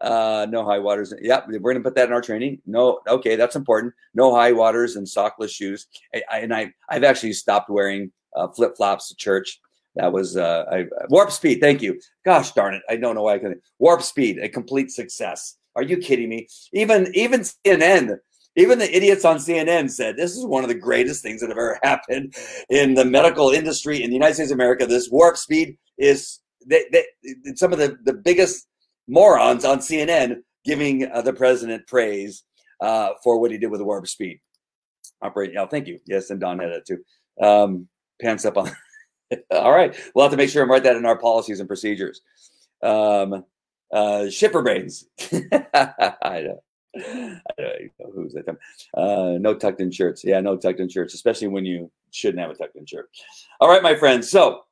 Uh, no high waters. Yep, we're to put that in our training. No, okay, that's important. No high waters and sockless shoes. I, I, and I, I've actually stopped wearing uh, flip flops to church. That was uh, I, warp speed. Thank you. Gosh darn it, I don't know why I couldn't. Warp speed, a complete success. Are you kidding me? Even even CNN, even the idiots on CNN said this is one of the greatest things that have ever happened in the medical industry in the United States of America. This warp speed is they, they, some of the, the biggest morons on CNN giving uh, the president praise uh, for what he did with the warp speed. Operating. Oh, thank you. Yes, and Don had that too. Um, pants up on. All right, we'll have to make sure and write that in our policies and procedures. Um, uh, shipper brains. I know. I don't know who's that? Uh, no tucked in shirts. Yeah, no tucked in shirts, especially when you shouldn't have a tucked in shirt. All right, my friends. So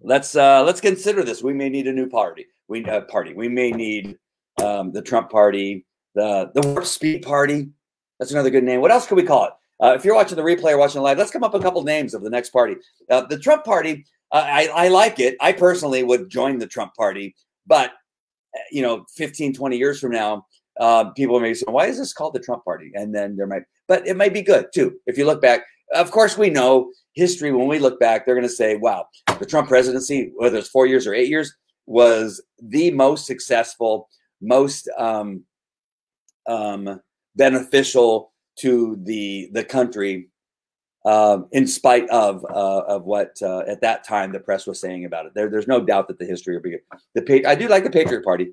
let's uh, let's consider this. We may need a new party we uh, party. We may need um, the Trump Party, the the Warp Speed Party. That's another good name. What else could we call it? Uh, if you're watching the replay or watching live, let's come up a couple names of the next party. Uh, the Trump Party. Uh, I, I like it. I personally would join the Trump Party, but uh, you know, 15, 20 years from now, uh, people may say, "Why is this called the Trump Party?" And then there might, but it might be good too if you look back. Of course, we know history. When we look back, they're going to say, "Wow, the Trump presidency, whether it's four years or eight years, was the most successful, most um, um, beneficial to the the country, um, in spite of uh, of what uh, at that time the press was saying about it. There, there's no doubt that the history will be good. The I do like the Patriot Party.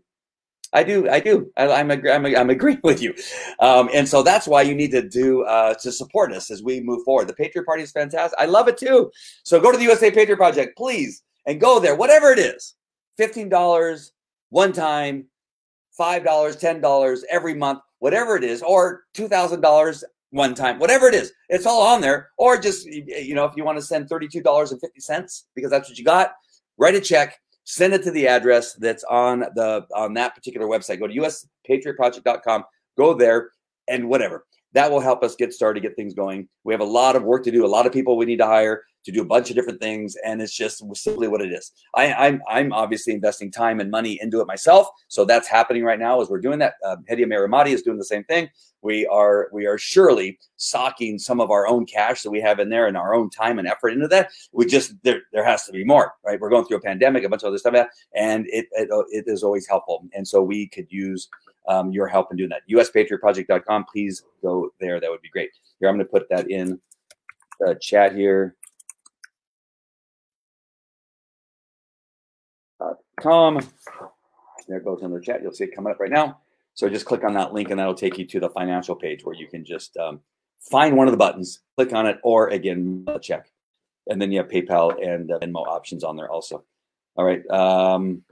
I do, I do. I, am I'm, I'm, I'm agreeing with you, um, and so that's why you need to do uh, to support us as we move forward. The Patriot Party is fantastic. I love it too. So go to the USA Patriot Project, please, and go there. Whatever it is, fifteen dollars one time, five dollars, ten dollars every month, whatever it is, or two thousand dollars one time, whatever it is, it's all on there. Or just you know, if you want to send thirty two dollars and fifty cents because that's what you got, write a check send it to the address that's on the on that particular website. Go to uspatriotproject.com, go there, and whatever. That will help us get started, get things going. We have a lot of work to do, a lot of people we need to hire to do a bunch of different things, and it's just simply what it is. I, am I'm, I'm obviously investing time and money into it myself, so that's happening right now as we're doing that. Uh, Hedieh Mirahmadi is doing the same thing. We are we are surely socking some of our own cash that we have in there and our own time and effort into that. We just there there has to be more, right? We're going through a pandemic, a bunch of other stuff, and it it, it is always helpful, and so we could use um, your help in doing that. USPatriotProject.com. Please go there. That would be great. Here, I'm going to put that in the chat here. Com. There goes in the chat. You'll see it coming up right now. So just click on that link and that'll take you to the financial page where you can just um, find one of the buttons, click on it, or again, check. And then you have PayPal and uh, Venmo options on there also. All right. Um,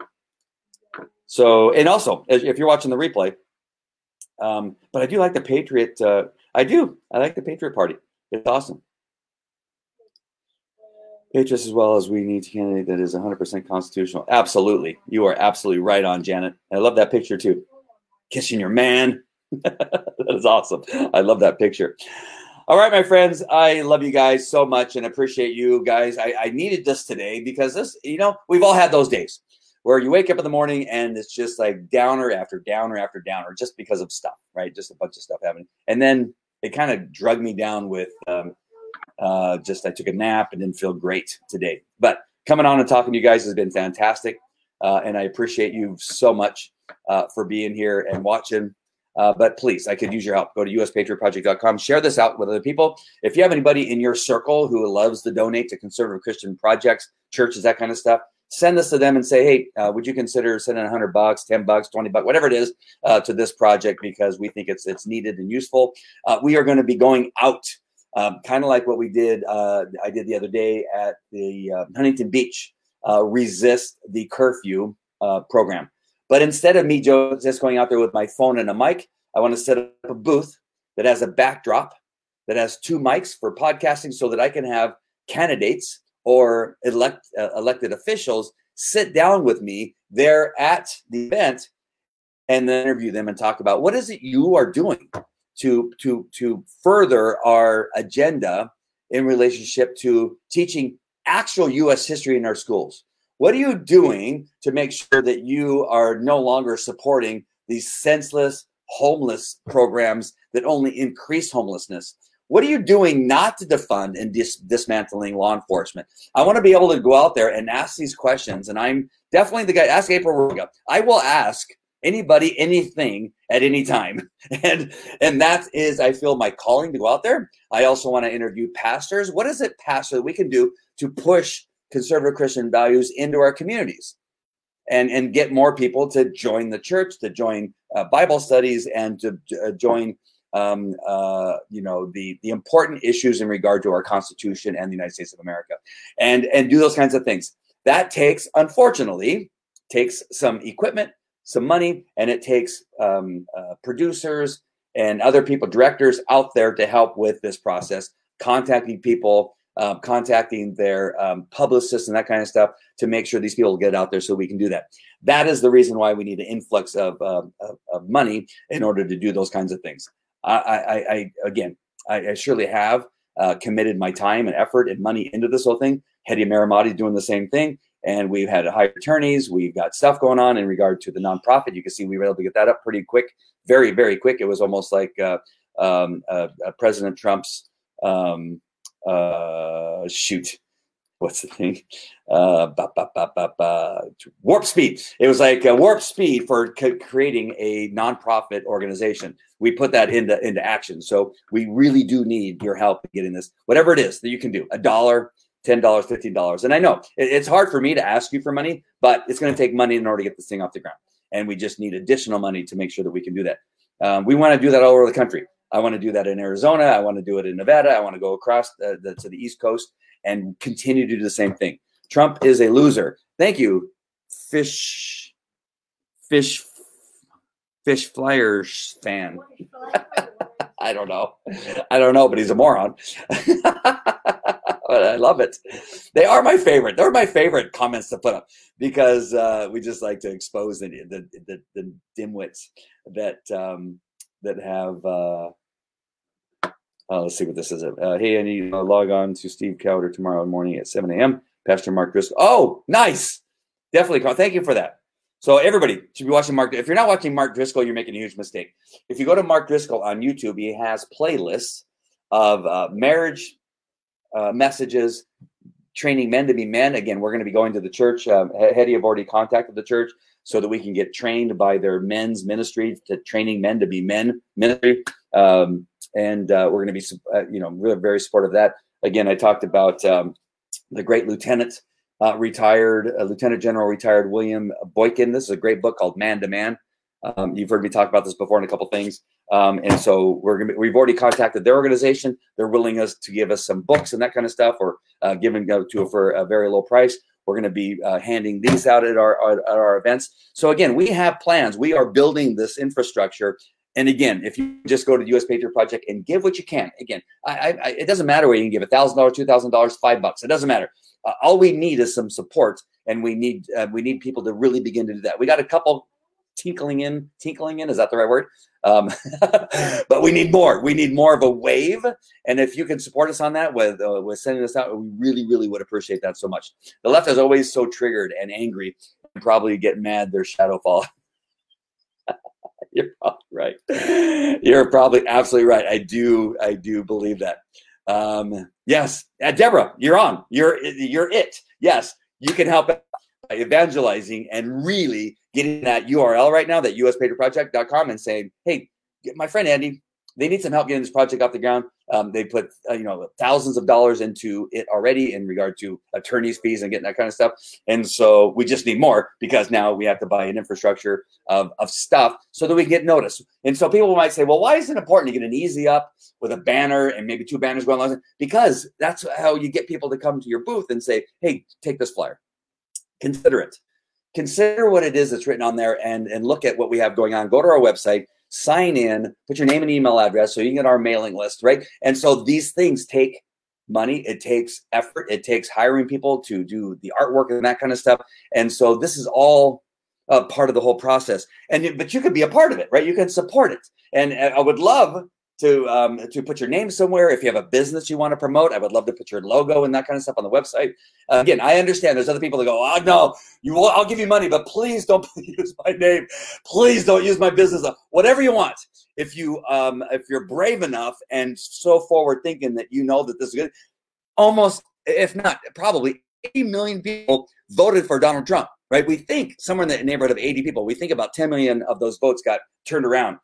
so, and also, if you're watching the replay, um, but I do like the Patriot. Uh, I do. I like the Patriot Party. It's awesome. Patriots as well as we need a candidate that is 100% constitutional. Absolutely. You are absolutely right on, Janet. I love that picture too. Kissing your man. that is awesome. I love that picture. All right, my friends, I love you guys so much and appreciate you guys. I, I needed this today because this, you know, we've all had those days where you wake up in the morning and it's just like downer after downer after downer just because of stuff, right? Just a bunch of stuff happening. And then it kind of drug me down with um, uh, just I took a nap and didn't feel great today. But coming on and talking to you guys has been fantastic. Uh, and I appreciate you so much uh, for being here and watching. Uh, but please, I could use your help. Go to uspatriotproject.com. Share this out with other people. If you have anybody in your circle who loves to donate to conservative Christian projects, churches, that kind of stuff, send this to them and say, hey, uh, would you consider sending 100 bucks, 10 bucks, 20 bucks, whatever it is, uh, to this project because we think it's it's needed and useful. Uh, we are going to be going out, um, kind of like what we did. Uh, I did the other day at the uh, Huntington Beach uh, resist the curfew program. But instead of me just going out there with my phone and a mic, I want to set up a booth that has a backdrop that has two mics for podcasting so that I can have candidates or elect, uh, elected officials sit down with me there at the event and then interview them and talk about what is it you are doing to to to further our agenda in relationship to teaching actual US history in our schools. What are you doing to make sure that you are no longer supporting these senseless homeless programs that only increase homelessness? What are you doing not to defund and dis- dismantling law enforcement? I want to be able to go out there and ask these questions. And I'm definitely the guy. Ask April Ruga. I will ask anybody anything at any time. And and that is, I feel, my calling to go out there. I also want to interview pastors. What is it, pastor, that we can do to push conservative Christian values into our communities? And, and get more people to join the church, to join uh, Bible studies, and to uh, join um, uh, you know the the important issues in regard to our Constitution and the United States of America, and and do those kinds of things. That takes, unfortunately, takes some equipment, some money, and it takes um, uh, producers and other people, directors out there to help with this process, contacting people, uh, contacting their um, publicists and that kind of stuff to make sure these people get out there so we can do that. That is the reason why we need an influx of, uh, of, of, money in order to do those kinds of things. I, I, I again, I, I, surely have uh, committed my time and effort and money into this whole thing. Hedieh Mirahmadi doing the same thing. And we've had hired attorneys. We've got stuff going on in regard to the nonprofit. You can see we were able to get that up pretty quick, very, very quick. It was almost like uh, um, uh, President Trump's um, uh, shoot, what's the thing? Uh, bah, bah, bah, warp speed. It was like warp speed for c- creating a nonprofit organization. We put that into into action. So we really do need your help getting this, whatever it is that you can do. A dollar, ten dollars, fifteen dollars. And I know it, it's hard for me to ask you for money, but it's going to take money in order to get this thing off the ground. And we just need additional money to make sure that we can do that. Um, we want to do that all over the country. I want to do that in Arizona. I want to do it in Nevada. I want to go across the, the, to the East Coast and continue to do the same thing. Trump is a loser. Thank you, fish, fish, fish flyers fan. I don't know. I don't know, but he's a moron. I love it. They are my favorite. They're my favorite comments to put up because uh, we just like to expose the the, the, the dimwits that um, that have. Uh, uh, let's see what this is. Uh, hey, I need to log on to Steve Crowder tomorrow morning at 7 a.m. Pastor Mark Driscoll. Oh, nice. Definitely. Thank you for that. So everybody should be watching Mark. If you're not watching Mark Driscoll, you're making a huge mistake. If you go to Mark Driscoll on YouTube, he has playlists of uh, marriage uh, messages, training men to be men. Again, we're going to be going to the church. Um, Hedieh have already contacted the church so that we can get trained by their men's ministry to training men to be men ministry. Um, and uh, we're going to be, uh, you know, really very supportive of that. Again, I talked about um, the great lieutenant uh, retired, uh, Lieutenant General retired William Boykin. This is a great book called Man to Man. Um, you've heard me talk about this before in a couple things. Um, and so we're gonna we've already contacted their organization. They're willing us to give us some books and that kind of stuff, or uh, giving uh, to for a very low price. We're going to be uh, handing these out at our, our, at our events. So again, we have plans. We are building this infrastructure. And again, if you just go to the U.S. Patriot Project and give what you can, again, I, I, it doesn't matter where you can give a thousand dollars, two thousand dollars, five bucks. It doesn't matter. Uh, all we need is some support, and we need uh, we need people to really begin to do that. We got a couple tinkling in, tinkling in. Is that the right word? Um, but we need more. We need more of a wave. And if you can support us on that with uh, with sending us out, we really, really would appreciate that so much. The left is always so triggered and angry, and probably get mad. Their shadow fall. You're probably right. You're probably absolutely right. I do. I do believe that. Um, yes, uh, Deborah, you're on. You're you're it. Yes, you can help evangelizing and really getting that URL right now, that uspatriotproject.com, and saying, hey, my friend Andy, they need some help getting this project off the ground. Um, they put uh, you know thousands of dollars into it already in regard to attorneys' fees and getting that kind of stuff. And so we just need more because now we have to buy an infrastructure of, of stuff so that we can get noticed. And so people might say, well, why is it important to get an easy up with a banner and maybe two banners going along? Because that's how you get people to come to your booth and say, hey, take this flyer consider it. Consider what it is that's written on there and, and look at what we have going on. Go to our website, sign in, put your name and email address so you can get our mailing list, right? And so these things take money, it takes effort, it takes hiring people to do the artwork and that kind of stuff. And so this is all uh, part of the whole process. And but you could be a part of it, right? You can support it. And I would love to um, to put your name somewhere. If you have a business you want to promote, I would love to put your logo and that kind of stuff on the website. Uh, again, I understand there's other people that go, oh no, you will, I'll give you money, but please don't use my name. Please don't use my business. Whatever you want. If you um, if you're brave enough and so forward thinking that you know that this is good, almost if not probably 80 million people voted for Donald Trump. Right? We think somewhere in the neighborhood of 80 people. We think about 10 million of those votes got turned around.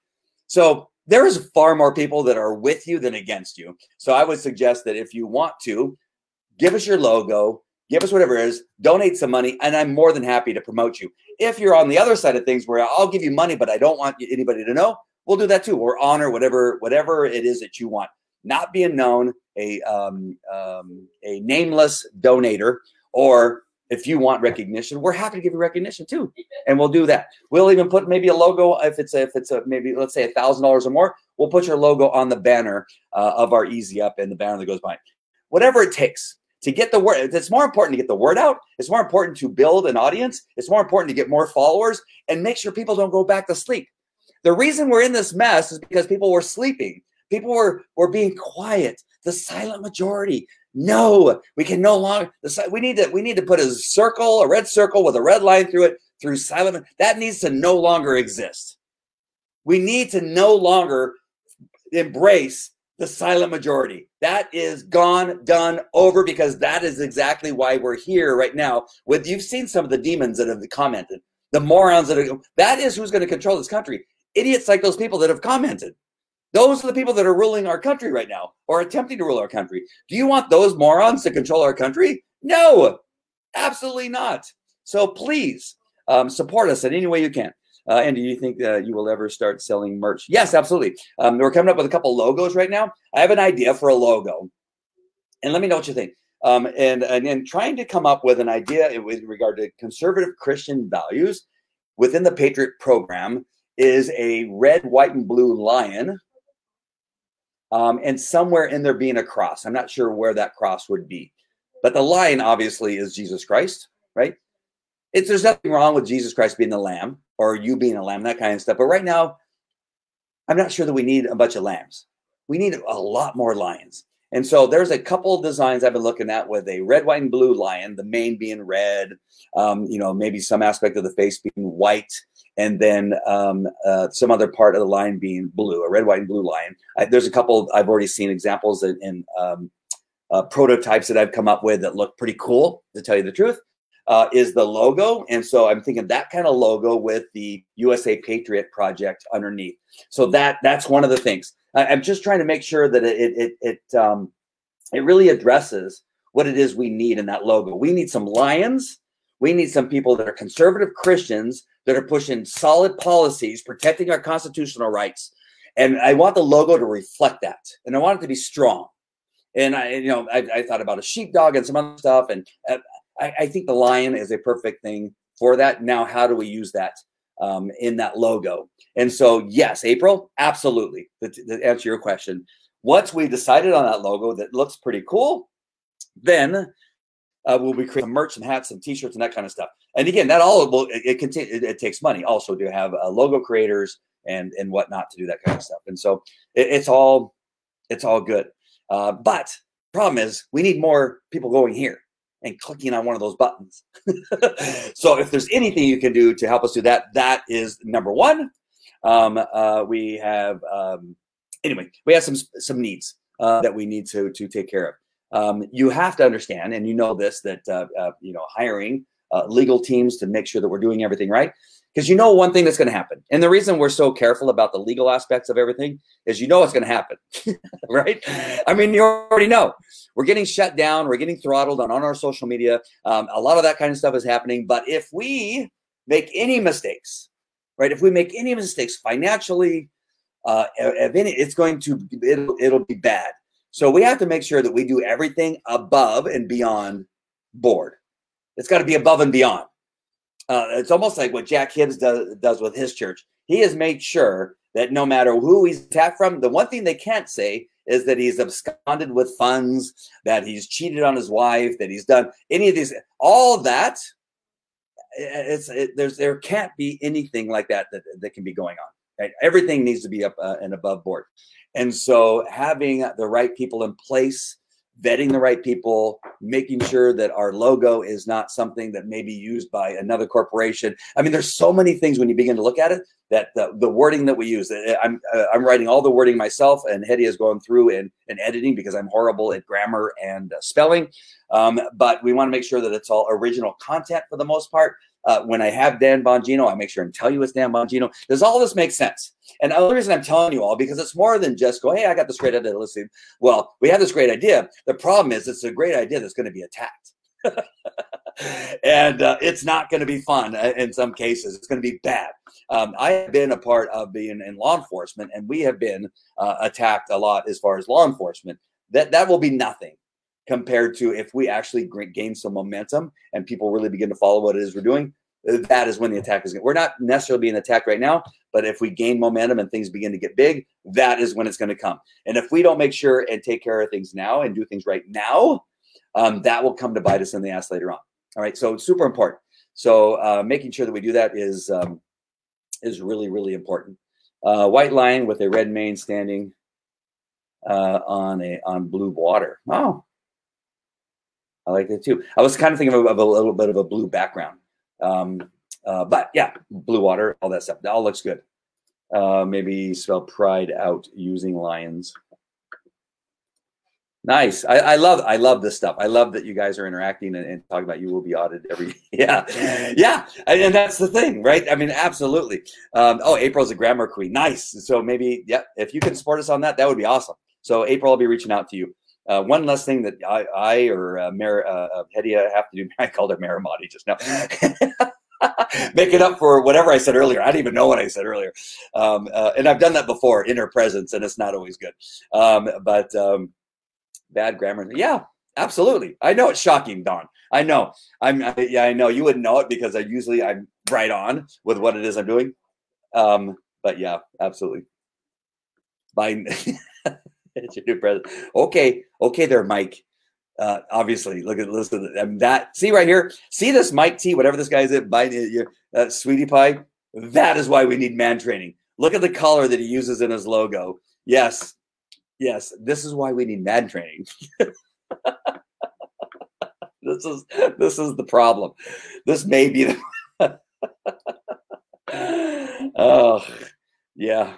So there is far more people that are with you than against you. So I would suggest that if you want to, give us your logo, give us whatever it is, donate some money, and I'm more than happy to promote you. If you're on the other side of things where I'll give you money, but I don't want anybody to know, we'll do that too. Or honor whatever whatever it is that you want. Not being known, a um, um, a nameless donator, or if you want recognition, we're happy to give you recognition too, and we'll do that. We'll even put maybe a logo if it's a, if it's a maybe let's say a thousand dollars or more. We'll put your logo on the banner uh, of our Easy Up and the banner that goes by. whatever it takes to get the word. It's more important to get the word out. It's more important to build an audience. It's more important to get more followers and make sure people don't go back to sleep. The reason we're in this mess is because people were sleeping. People were, were being quiet. The silent majority. No, we can no longer. We need to. We need to put a circle, a red circle with a red line through it, through silent. That needs to no longer exist. We need to no longer embrace the silent majority. That is gone, done, over, because that is exactly why we're here right now. With you've seen some of the demons that have commented, the morons that are that is who's going to control this country. Idiots like those people that have commented. Those are the people that are ruling our country right now or attempting to rule our country. Do you want those morons to control our country? No, absolutely not. So please um, support us in any way you can. Uh, and do you think uh, you will ever start selling merch? Yes, absolutely. Um, we're coming up with a couple logos right now. I have an idea for a logo, and let me know what you think. Um, and, and and trying to come up with an idea with regard to conservative Christian values within the Patriot program is a red, white, and blue lion, um, and somewhere in there being a cross. I'm not sure where that cross would be, but the lion obviously is Jesus Christ, right? It's there's nothing wrong with Jesus Christ being the lamb or you being a lamb, that kind of stuff. But right now, I'm not sure that we need a bunch of lambs. We need a lot more lions. And so there's a couple of designs I've been looking at with a red, white, and blue lion, the mane being red, um, you know, maybe some aspect of the face being white, and then um, uh, some other part of the lion being blue, a red, white, and blue lion. I, there's a couple I've already seen examples in, in um, uh, prototypes that I've come up with that look pretty cool, to tell you the truth uh, is the logo. And so I'm thinking that kind of logo with the USA Patriot Project underneath. So that that's one of the things. I, am just trying to make sure that it it it um, it really addresses what it is we need in that logo. We need some lions. We need some people that are conservative Christians that are pushing solid policies, protecting our constitutional rights. And I want the logo to reflect that. And I want it to be strong. And I, you know, I, I thought about a sheepdog and some other stuff. And uh, I, I, think the lion is a perfect thing for that. Now, how do we use that um, in that logo? And so, yes, April, absolutely. To, to answer your question, once we decided on that logo that looks pretty cool, then uh, we'll be creating merch and hats and t-shirts and that kind of stuff. And again, that all will it, it, it, it takes money also to have uh, logo creators and and whatnot to do that kind of stuff. And so it, it's all it's all good. Uh, but problem is we need more people going here and clicking on one of those buttons. so if there's anything you can do to help us do that, that is number one. Um, uh, we have um, anyway, we have some some needs uh, that we need to to take care of. Um, you have to understand, and you know this, that uh, uh you know hiring uh, legal teams to make sure that we're doing everything right because you know one thing that's going to happen and the reason we're so careful about the legal aspects of everything is you know what's going to happen right? I mean you already know. We're getting shut down we're getting throttled on, on our social media um, a lot of that kind of stuff is happening but if we make any mistakes right if we make any mistakes financially uh, any, it's going to it'll, it'll be bad. So we have to make sure that we do everything above and beyond board. It's got to be above and beyond uh, it's almost like what Jack Hibbs does, does with his church. He has made sure that no matter who he's attacked from, the one thing they can't say is that he's absconded with funds, that he's cheated on his wife, that he's done any of these, all that. It's it, there's there can't be anything like that that, that can be going on. Right? Everything needs to be up uh, and above board, and so having the right people in place vetting the right people, making sure that our logo is not something that may be used by another corporation. I mean, there's so many things when you begin to look at it that the, the wording that we use. I'm uh, I'm writing all the wording myself, and Hetty is going through and, and editing because I'm horrible at grammar and uh, spelling. Um, but we want to make sure that it's all original content for the most part. Uh, when I have Dan Bongino, I make sure and tell you it's Dan Bongino. Does all this make sense? And the other reason I'm telling you all because it's more than just go, hey, I got this great idea. Listen, well, we have this great idea. The problem is it's a great idea that's going to be attacked. and uh, it's not going to be fun uh, in some cases. It's going to be bad. Um, I have been a part of being in law enforcement, and we have been uh, attacked a lot as far as law enforcement. That that will be nothing compared to if we actually gain some momentum and people really begin to follow what it is we're doing. that is when the attack is going. We're not necessarily being attacked right now, but if we gain momentum and things begin to get big, that is when it's going to come. And if we don't make sure and take care of things now and do things right now, um, that will come to bite us in the ass later on. All right, so it's super important. So uh, making sure that we do that is um, is really really important. Uh, white line with a red mane standing uh, on a on blue water. Oh, I like that too. I was kind of thinking of, of a little bit of a blue background. Um, uh, but yeah, blue water, all that stuff. That all looks good. Uh, maybe spell pride out using lions. Nice. I, I, love I love this stuff. I love that you guys are interacting and, and talking about you will be audited every yeah yeah and that's the thing right I mean absolutely um, oh April's a grammar queen nice so maybe yeah if you can support us on that that would be awesome so April I'll be reaching out to you uh, one less thing that I, I or uh, Mar- uh, uh Hedieh have to do I called her Marimati just now make it up for whatever I said earlier. I didn't even know what I said earlier. Um, uh, and I've done that before in her presence, and it's not always good. Um, but um, bad grammar. Yeah, absolutely. I know it's shocking, Don. I know. I'm. I, yeah, I know. You wouldn't know it because I usually I'm right on with what it is I'm doing. Um, but yeah, absolutely. Biden. it's your new president. Okay, okay, there, Mike. Uh, obviously, look at listen and that. See right here. See this Mike T. Whatever this guy is, Biden, uh, Sweetie Pie. That is why we need man training. Look at the color that he uses in his logo. Yes, yes. This is why we need man training. this is this is the problem. This may be the. oh, yeah.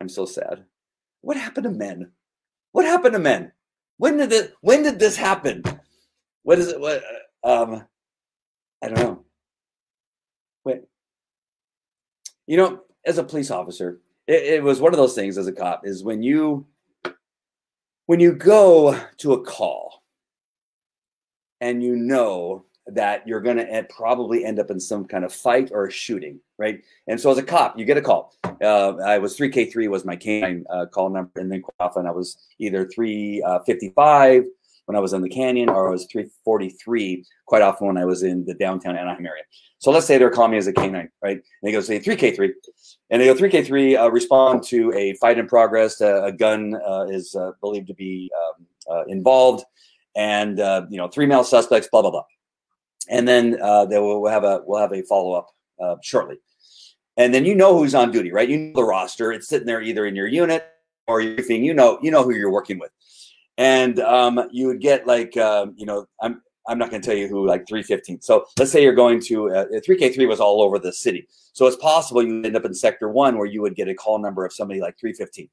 I'm so sad. What happened to men? What happened to men? When did it? When did this happen? What is it? What? Um, I don't know. Wait. You know, as a police officer, it, it was one of those things. As a cop, is when you when you go to a call and you know that you're going to probably end up in some kind of fight or a shooting, right? And so as a cop, you get a call. Uh, I was 3K3 was my canine uh, call number, and then quite often I was either 355 when I was in the canyon, or I was 343 quite often when I was in the downtown Anaheim area. So let's say they're calling me as a canine, right? And they go say 3K3, and they go 3K3 uh, respond to a fight in progress. Uh, a gun uh, is uh, believed to be um, involved, and you know three male suspects, blah blah blah and then uh, they will have a we'll have a follow up uh, shortly. And then you know who's on duty, right? You know the roster. It's sitting there either in your unit or your thing. You know you know who you're working with, and um, you would get like um, you know I'm I'm not going to tell you who like 315. So let's say you're going to uh, 3K3 was all over the city. So it's possible you end up in sector one where you would get a call number of somebody like 315.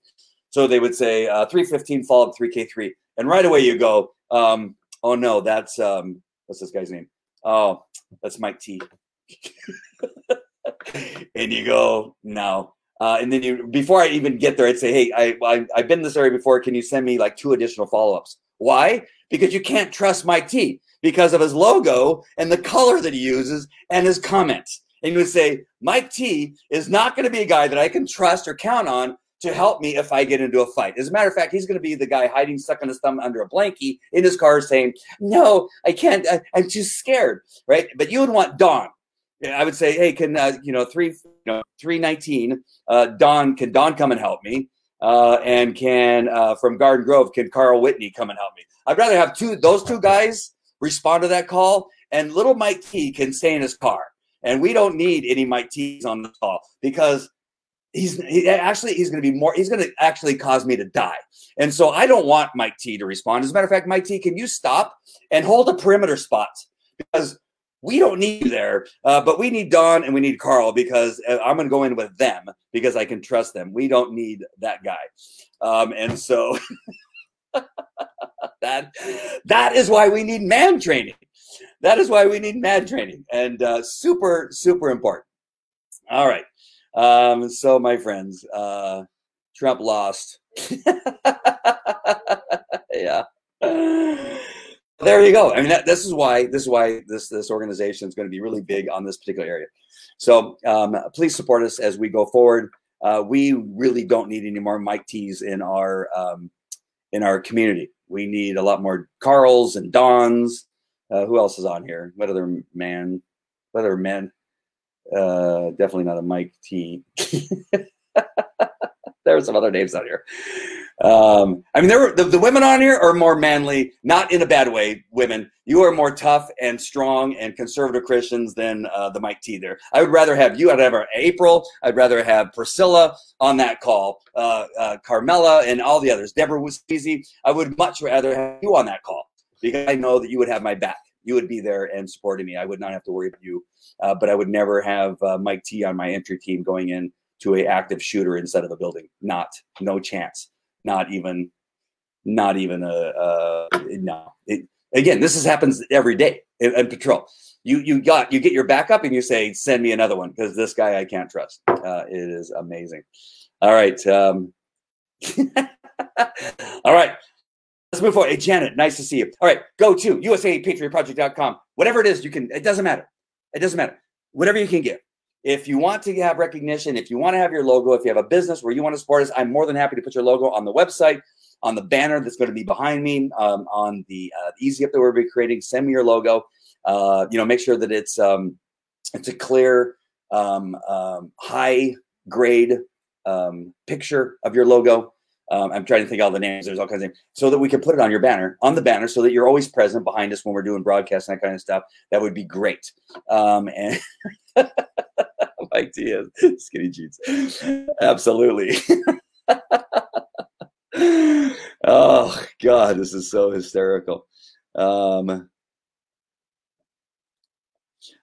So they would say uh, 315 followed 3K3, and right away you go, um, oh no, that's um, what's this guy's name? oh, that's Mike T. and you go, no. Uh, and then you, before I even get there, I'd say, hey, I, I, I've been in this area before. Can you send me like two additional follow ups? Why? Because you can't trust Mike T because of his logo and the color that he uses and his comments. And you would say, Mike T is not going to be a guy that I can trust or count on to help me if I get into a fight. As a matter of fact, he's going to be the guy hiding, stuck on his thumb under a blankie in his car saying, No, I can't. I, am too scared. Right. But you would want Don. I would say, Hey, can, uh, you know, three, you know, 319, uh, Don, can Don come and help me? Uh, and can, uh, from Garden Grove, can Carl Whitney come and help me? I'd rather have two, those two guys respond to that call and little Mike T can stay in his car. And we don't need any Mike T's on the call because he's he, actually he's going to be more he's going to actually cause me to die and so i don't want mike t to respond as a matter of fact mike t can you stop and hold a perimeter spot because we don't need you there uh, but we need don and we need carl because uh, i'm going to go in with them because i can trust them. We don't need that guy. Um, and so that that is why we need man training. That is why we need man training and uh, super super important. All right. Um, so, my friends, uh, Trump lost. yeah. There you go. I mean, that, this is why this is why this this organization is going to be really big on this particular area. So, um, please support us as we go forward. Uh, we really don't need any more Mike T's in our um, in our community. We need a lot more Carls and Dons. Uh, who else is on here? What other man? What other men? Uh, definitely not a Mike T. There's some other names out here. Um, I mean, there were the, the women on here are more manly, not in a bad way. Women, you are more tough and strong and conservative Christians than uh, the Mike T. There, I would rather have you. I'd have April. I'd rather have Priscilla on that call, uh, uh, Carmela, and all the others. Deborah was easy. I would much rather have you on that call because I know that you would have my back. You would be there and supporting me. I would not have to worry about you, uh, but I would never have uh, Mike T on my entry team going in to a active shooter inside of a building. Not, no chance. Not even not even a, a no. It, again this is happens every day in, in, patrol. You you got you get your backup and you say send me another one because this guy i can't trust. Uh, it is amazing. All right um, all right. Let's move forward. Hey janet nice to see you. All right go to usapatriotproject.com whatever it is you can it doesn't matter. It doesn't matter. Whatever you can give if you want to have recognition, if you want to have your logo, if you have a business where you want to support us, I'm more than happy to put your logo on the website, on the banner that's going to be behind me, um, on the uh, easy up that we're be creating. Send me your logo. Uh, you know, make sure that it's um, it's a clear, um, um high grade um, picture of your logo. Um, I'm trying to think all the names. There's all kinds of names, so that we can put it on your banner, on the banner, so that you're always present behind us when we're doing broadcasts and that kind of stuff. That would be great. Um, and Diaz, skinny jeans. Absolutely. oh God, this is so hysterical. Um,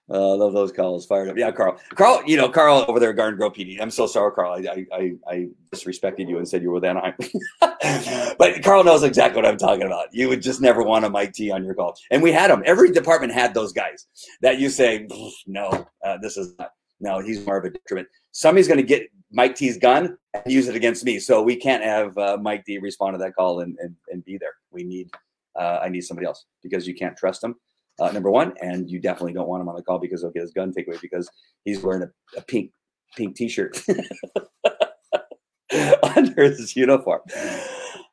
uh, love those calls fired up. Yeah, Carl. Carl, you know, Carl over there at Garden Grove PD. I'm so sorry, Carl. I I, I disrespected you and said you were with Anaheim. but Carl knows exactly what I'm talking about. You would just never want a Mike T on your call. And we had them. Every department had those guys that you say, no, uh, this is not. No, he's more of a detriment. Somebody's going to get Mike T's gun and use it against me. So we can't have uh, Mike D respond to that call and, and, and be there. We need, uh, I need somebody else because you can't trust him. Uh, number one, and you definitely don't want him on the call because he'll get his gun taken away because he's wearing a, a pink pink t-shirt under his uniform.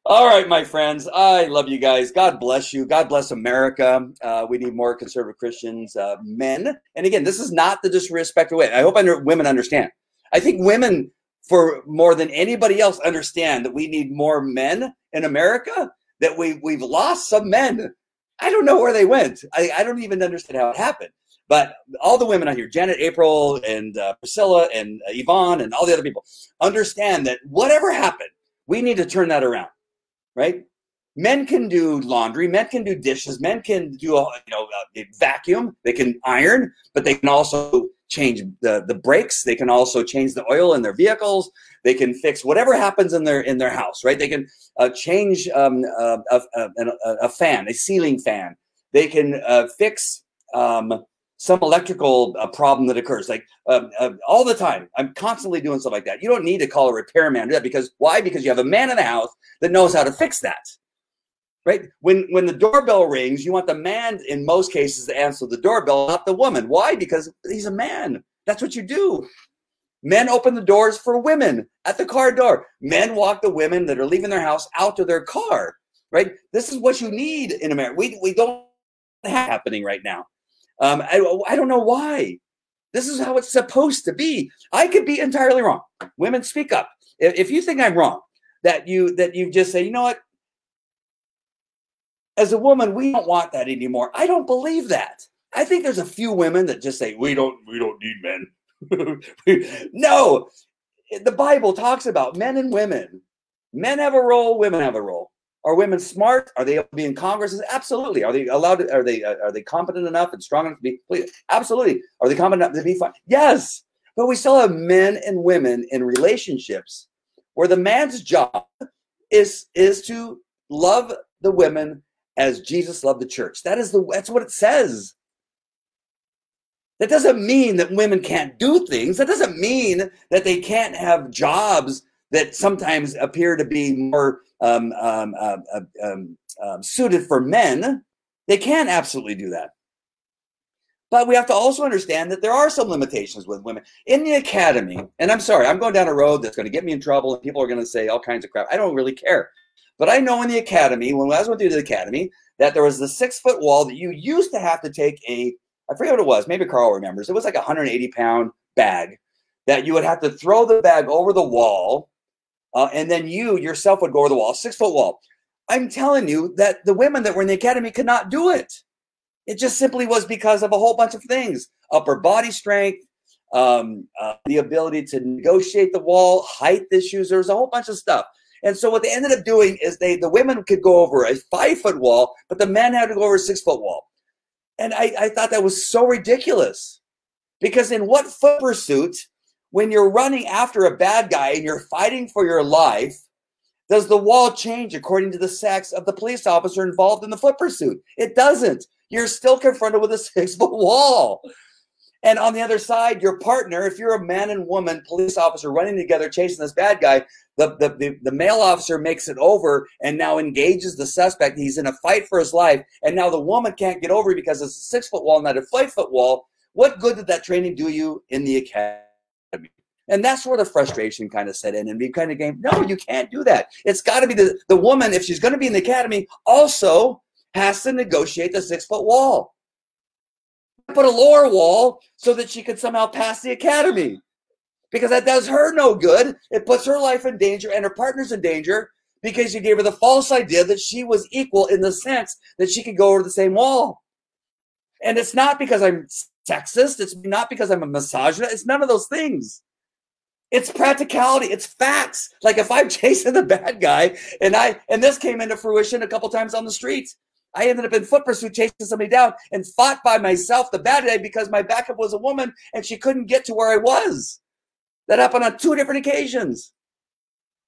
All right, my friends. I love you guys. God bless you. God bless America. Uh, we need more conservative Christians, uh, men. And again, this is not the disrespectful way. I hope under, women understand. I think women, for more than anybody else, understand that we need more men in America. That we we've lost some men. I don't know where they went. I, I don't even understand how it happened. But all the women out here, Janet, April, and uh, Priscilla, and uh, Yvonne, and all the other people, understand that whatever happened, we need to turn that around right? Men can do laundry, men can do dishes, men can do you know vacuum, they can iron, but they can also change the the brakes. They can also change the oil in their vehicles. They can fix whatever happens in their in their house, right? They can uh, change um, uh, a, a, a, fan, a ceiling fan. They can uh, fix um, some electrical uh, problem that occurs, like um, uh, all the time. I'm constantly doing stuff like that. You don't need to call a repairman do that because why? Because you have a man in the house that knows how to fix that. Right? When when the doorbell rings, you want the man in most cases to answer the doorbell, not the woman. Why? Because he's a man. That's what you do. Men open the doors for women at the car door. Men walk the women that are leaving their house out to their car. Right? This is what you need in America. We we don't have happening right now. Um, I, I don't know why. This is how it's supposed to be. I could be entirely wrong. Women, speak up. If, if you think I'm wrong, that you that you just say, you know what? As a woman, we don't want that anymore. I don't believe that. I think there's a few women that just say we don't we don't need men. no, the Bible talks about men and women. Men have a role, women have a role. Are women smart? Are they able to be in Congress? Absolutely. Are they allowed? To, are they uh, are they competent enough and strong enough to be? Absolutely. Are they competent enough to be fine? Yes. But we still have men and women in relationships where the man's job is is to love the women as Jesus loved the church. That is the that's what it says. That doesn't mean that women can't do things. That doesn't mean that they can't have jobs that sometimes appear to be more um, um, uh, uh, um, um, suited for men, they can absolutely do that. But we have to also understand that there are some limitations with women in the academy. And I'm sorry, I'm going down a road that's going to get me in trouble, and people are going to say all kinds of crap. I don't really care. But I know in the academy, when I was went through the academy, that there was the six foot wall that you used to have to take a, I forget what it was, maybe Carl remembers. It was like a 180 pound bag that you would have to throw the bag over the wall, uh, and then you yourself would go over the wall, six foot wall. I'm telling you that the women that were in the academy could not do it. It just simply was because of a whole bunch of things upper body strength, um, uh, the ability to negotiate the wall, height issues. There was a whole bunch of stuff. And so what they ended up doing is they the women could go over a five foot wall, but the men had to go over a six foot wall. And I, I thought that was so ridiculous. Because in what foot pursuit, when you're running after a bad guy and you're fighting for your life, does the wall change according to the sex of the police officer involved in the foot pursuit? It doesn't. You're still confronted with a six foot wall. And on the other side, your partner, if you're a man and woman police officer running together chasing this bad guy, the, the, the, the, male officer makes it over and now engages the suspect. He's in a fight for his life. And now the woman can't get over because it's a six foot wall, not a five foot wall. What good did that training do you in the academy? And that's where the frustration kind of set in. And we kind of came, no, you can't do that. It's got to be the, the woman, if she's going to be in the academy, also has to negotiate the six foot wall. Put a lower wall so that she could somehow pass the academy because that does her no good. It puts her life in danger and her partner's in danger because you gave her the false idea that she was equal in the sense that she could go over the same wall. And it's not because I'm sexist. It's not because I'm a misogynist. It's none of those things. It's practicality. It's facts. Like if I'm chasing the bad guy, and I and this came into fruition a couple times on the streets. I ended up in foot pursuit chasing somebody down and fought by myself the bad day because my backup was a woman and she couldn't get to where I was. That happened on two different occasions.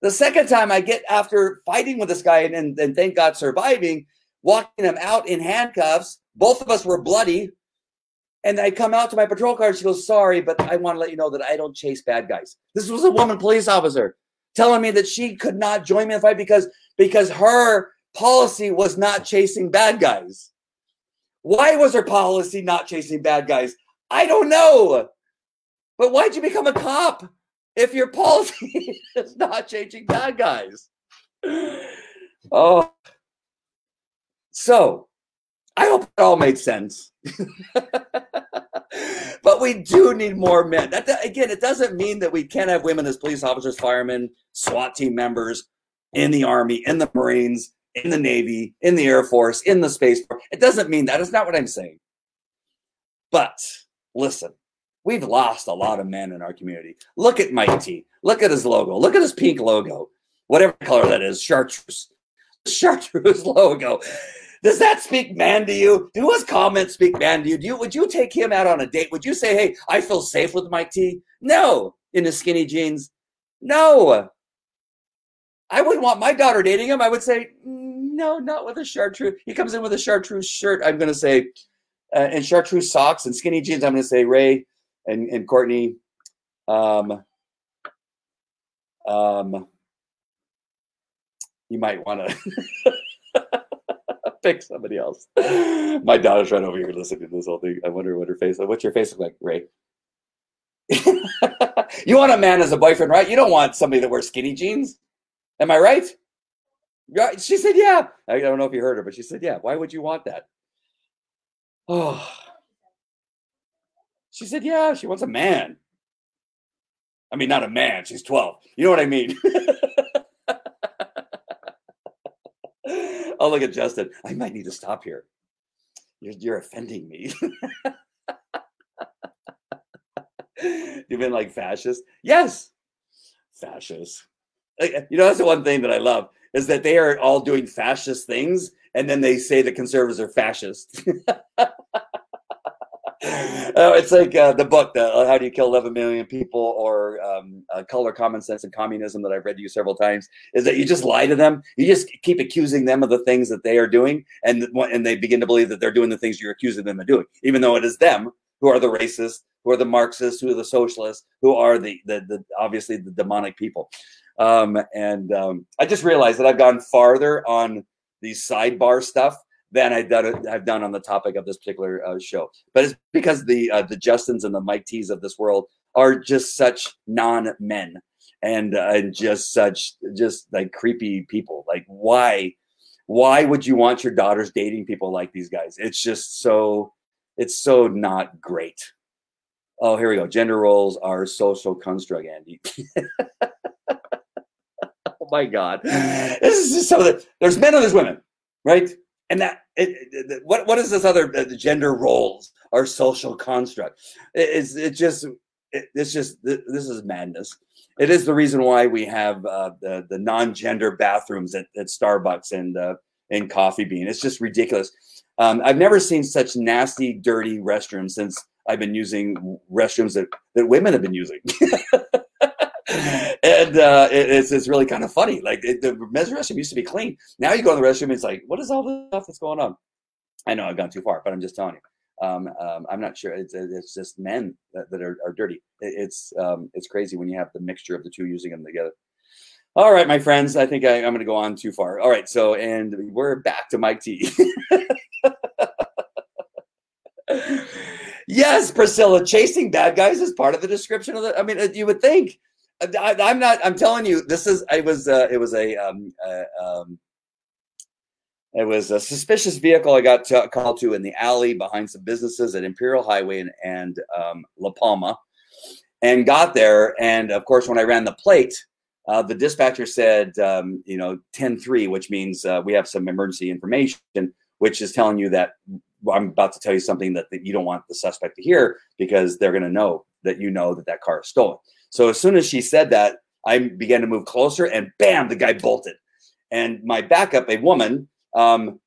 The second time I get after fighting with this guy and, and, and thank God surviving, walking him out in handcuffs. Both of us were bloody. And I come out to my patrol car and she goes, Sorry, but I want to let you know that I don't chase bad guys. This was a woman police officer telling me that she could not join me in the fight because, because her policy was not chasing bad guys. Why was her policy not chasing bad guys? I don't know. But why'd you become a cop if your policy is not changing bad guys? Oh. So I hope it all made sense. but we do need more men. That, that, again, it doesn't mean that we can't have women as police officers, firemen, SWAT team members in the Army, in the Marines, in the Navy, in the Air Force, in the Space Force. It doesn't mean that. It's not what I'm saying. But listen, we've lost a lot of men in our community. Look at Mike T. Look at his logo. Look at his pink logo, whatever color that is, chartreuse. Chartreuse logo. Does that speak man to you? Do his comments speak man to you? Do you would you take him out on a date? Would you say, "Hey, I feel safe with Mike T"? No, in his skinny jeans. No. I wouldn't want my daughter dating him. I would say, no, not with a chartreuse. He comes in with a chartreuse shirt. I'm going to say, uh, and chartreuse socks and skinny jeans. I'm going to say Ray and, and Courtney. Um, um, you might want to pick somebody else. My daughter's right over here listening to this whole thing. I wonder what her face. What's your face look like, Ray? you want a man as a boyfriend, right? You don't want somebody that wears skinny jeans. Am I right? She said, yeah. I don't know if you heard her, but she said, yeah. Why would you want that? Oh. She said, yeah, she wants a man. I mean, not a man. She's 12. You know what I mean? oh, look at Justin. I might need to stop here. You're, you're offending me. You've been like fascist? Yes, fascist. You know, that's the one thing that I love is that they are all doing fascist things, and then they say the conservatives are fascist. Oh, it's like uh, the book, the, uh, "How Do You Kill 11 Million People," or um, uh, "Color, Common Sense, and Communism" that I've read to you several times. Is that you just lie to them? You just keep accusing them of the things that they are doing, and and they begin to believe that they're doing the things you're accusing them of doing, even though it is them who are the racists, who are the Marxists, who are the socialists, who are the the, the obviously the demonic people. Um, and um, I just realized that I've gone farther on the sidebar stuff than I've done, I've done on the topic of this particular uh, show. But it's because the uh, the Justins and the Mike T's of this world are just such non men and uh, and just such just like creepy people. Like why why would you want your daughters dating people like these guys? It's just so it's so not great. Oh, here we go. Gender roles are social construct, Andy. oh my God. This is just some there's men and there's women, right? And that, it, it, what, what is this other uh, gender roles or social construct? It, it's, it just, it, it's just, this is madness. It is the reason why we have uh, the, the non-gender bathrooms at, at Starbucks and, uh, and Coffee Bean. It's just ridiculous. Um, I've never seen such nasty, dirty restrooms since I've been using restrooms that, that women have been using. and uh, it, it's, it's really kind of funny. Like it, the men's restroom used to be clean. Now you go in the restroom, it's like, what is all this stuff that's going on? I know I've gone too far, but I'm just telling you. Um, um, I'm not sure. It's, it's just men that, that are, are dirty. It, it's um, it's crazy when you have the mixture of the two using them together. All right, my friends. I think I, am going to go on too far. All right, so and we're back to Mike T. yes, Priscilla, chasing bad guys is part of the description of the. I mean, uh, you would think. I, am not. I'm telling you, this is. I was. Uh, it was a. Um, uh, um, it was a suspicious vehicle I got to, called to in the alley behind some businesses at Imperial Highway and, and um, La Palma, and got there. And of course, when I ran the plate, uh, the dispatcher said, um, you know, 10-3, which means uh, we have some emergency information, which is telling you that I'm about to tell you something that, that you don't want the suspect to hear because they're going to know that you know that that car is stolen. So as soon as she said that, I began to move closer, and bam, the guy bolted. And my backup, a woman, um,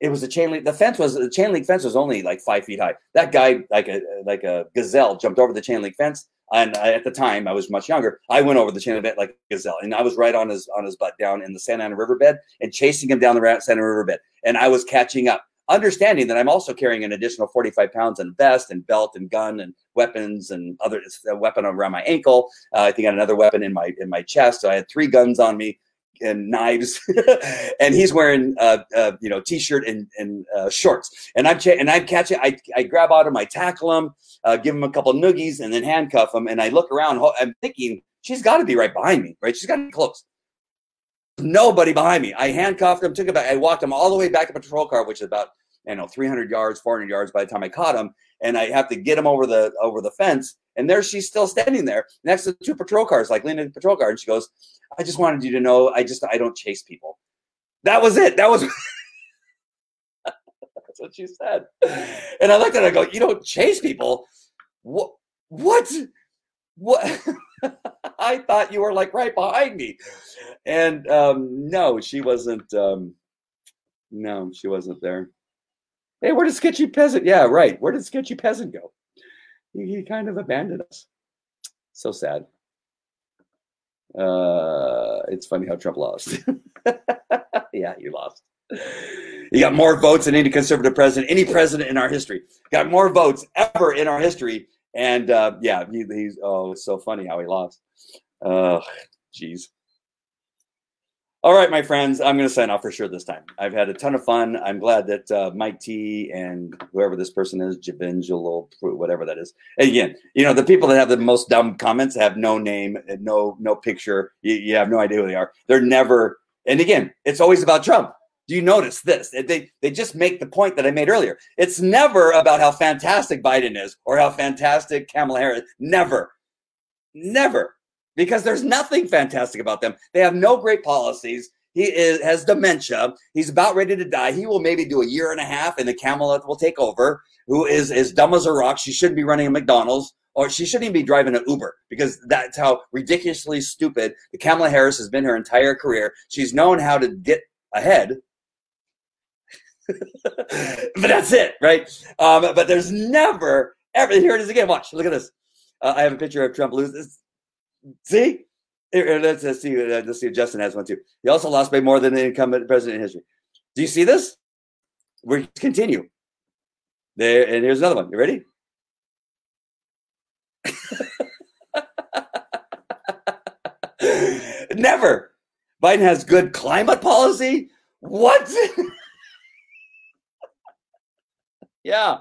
it was a chain link. The fence was the chain link fence was only like five feet high. That guy, like a like a gazelle, jumped over the chain link fence. And I, at the time, I was much younger. I went over the chain link like a gazelle, and I was right on his on his butt down in the Santa Ana riverbed and chasing him down the Santa Ana riverbed. And I was catching up, understanding that I'm also carrying an additional 45 pounds in vest and belt and gun and weapons and other a weapon around my ankle. Uh, I think I had another weapon in my in my chest. So I had three guns on me and knives, and he's wearing uh, uh, you know t-shirt and, and uh, shorts. And I'm ch- and I'm catching. I, I grab out him, I tackle him, uh, give him a couple noogies, and then handcuff him. And I look around. I'm thinking she's got to be right behind me, right? She's got to be close. Nobody behind me. I handcuffed him, took him back. I walked him all the way back to patrol car, which is about you know 300 yards, 400 yards by the time I caught him. And I have to get him over the over the fence. And there she's still standing there next to two patrol cars, like leaning the patrol car. And she goes, I just wanted you to know I just I don't chase people. That was it. That was that's what she said. And I looked at her, I go, You don't chase people. What what? What I thought you were like right behind me. And um no, she wasn't um no, she wasn't there. Hey, where did Sketchy Peasant? Yeah, right. Where did Sketchy Peasant go? He, he kind of abandoned us. So sad. Uh, it's funny how Trump lost. yeah, you lost. You got more votes than any conservative president, any president in our history. Got more votes ever in our history. And uh, yeah, he, he's oh, it's so funny how he lost. Oh, jeez. All right, my friends, I'm going to sign off for sure this time. I've had a ton of fun. I'm glad that uh, Mike T and whoever this person is, Javingelo, whatever that is. And again, you know, the people that have the most dumb comments have no name, no no picture. You, you have no idea who they are. They're never. And again, it's always about Trump. Do you notice this? They they just make the point that I made earlier. It's never about how fantastic Biden is or how fantastic Kamala Harris. Never, never because there's nothing fantastic about them. They have no great policies. He is, has dementia. He's about ready to die. He will maybe do a year and a half, and the Camelot will take over, who is as dumb as a rock. She shouldn't be running a McDonald's, or she shouldn't even be driving an Uber, because that's how ridiculously stupid the Kamala Harris has been her entire career. She's known how to get ahead. but that's it, right? Um, but there's never ever. Here it is again. Watch. Look at this. Uh, I have a picture of Trump lose. See? Let's, let's see. Uh, let's see. Justin has one too. He also lost by more than the incumbent president in history. Do you see this? We continue. There, and here's another one. You ready? Never. Biden has good climate policy. What? yeah.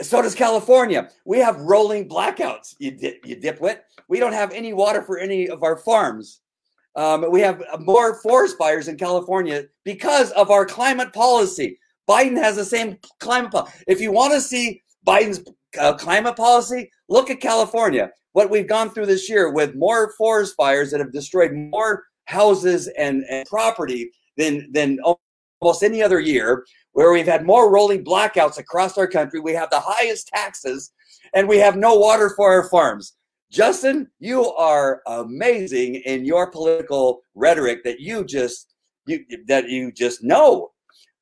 So does California. We have rolling blackouts, you, di- you dipwit. We don't have any water for any of our farms. Um, we have more forest fires in California because of our climate policy. Biden has the same climate policy. If you want to see Biden's uh, climate policy, look at California. What we've gone through this year with more forest fires that have destroyed more houses and, and property than than almost any other year, where we've had more rolling blackouts across our country. We have the highest taxes, and we have no water for our farms. Justin, you are amazing in your political rhetoric that you just you that you just know.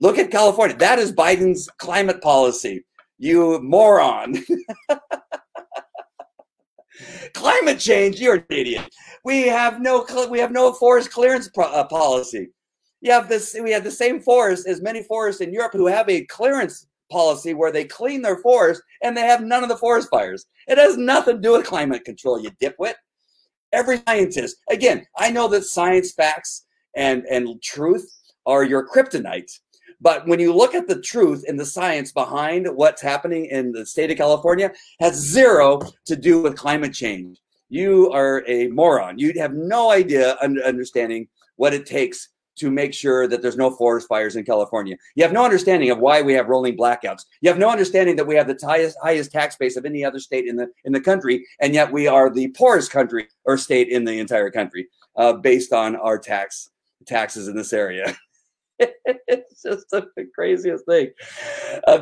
Look at California. That is Biden's climate policy. You moron. climate change. You're an idiot. We have no we have no forest clearance pro- uh, policy. You have this. We have the same forest as many forests in Europe who have a clearance policy where they clean their forest and they have none of the forest fires. It has nothing to do with climate control, you dipwit. Every scientist, again, I know that science facts and, and truth are your kryptonite. But when you look at the truth and the science behind what's happening in the state of California, has zero to do with climate change. You are a moron. You have no idea understanding what it takes to make sure that there's no forest fires in California. You have no understanding of why we have rolling blackouts. You have no understanding that we have the highest highest tax base of any other state in the in the country, and yet we are the poorest country or state in the entire country uh, based on our tax taxes in this area. it's just the craziest thing. Uh,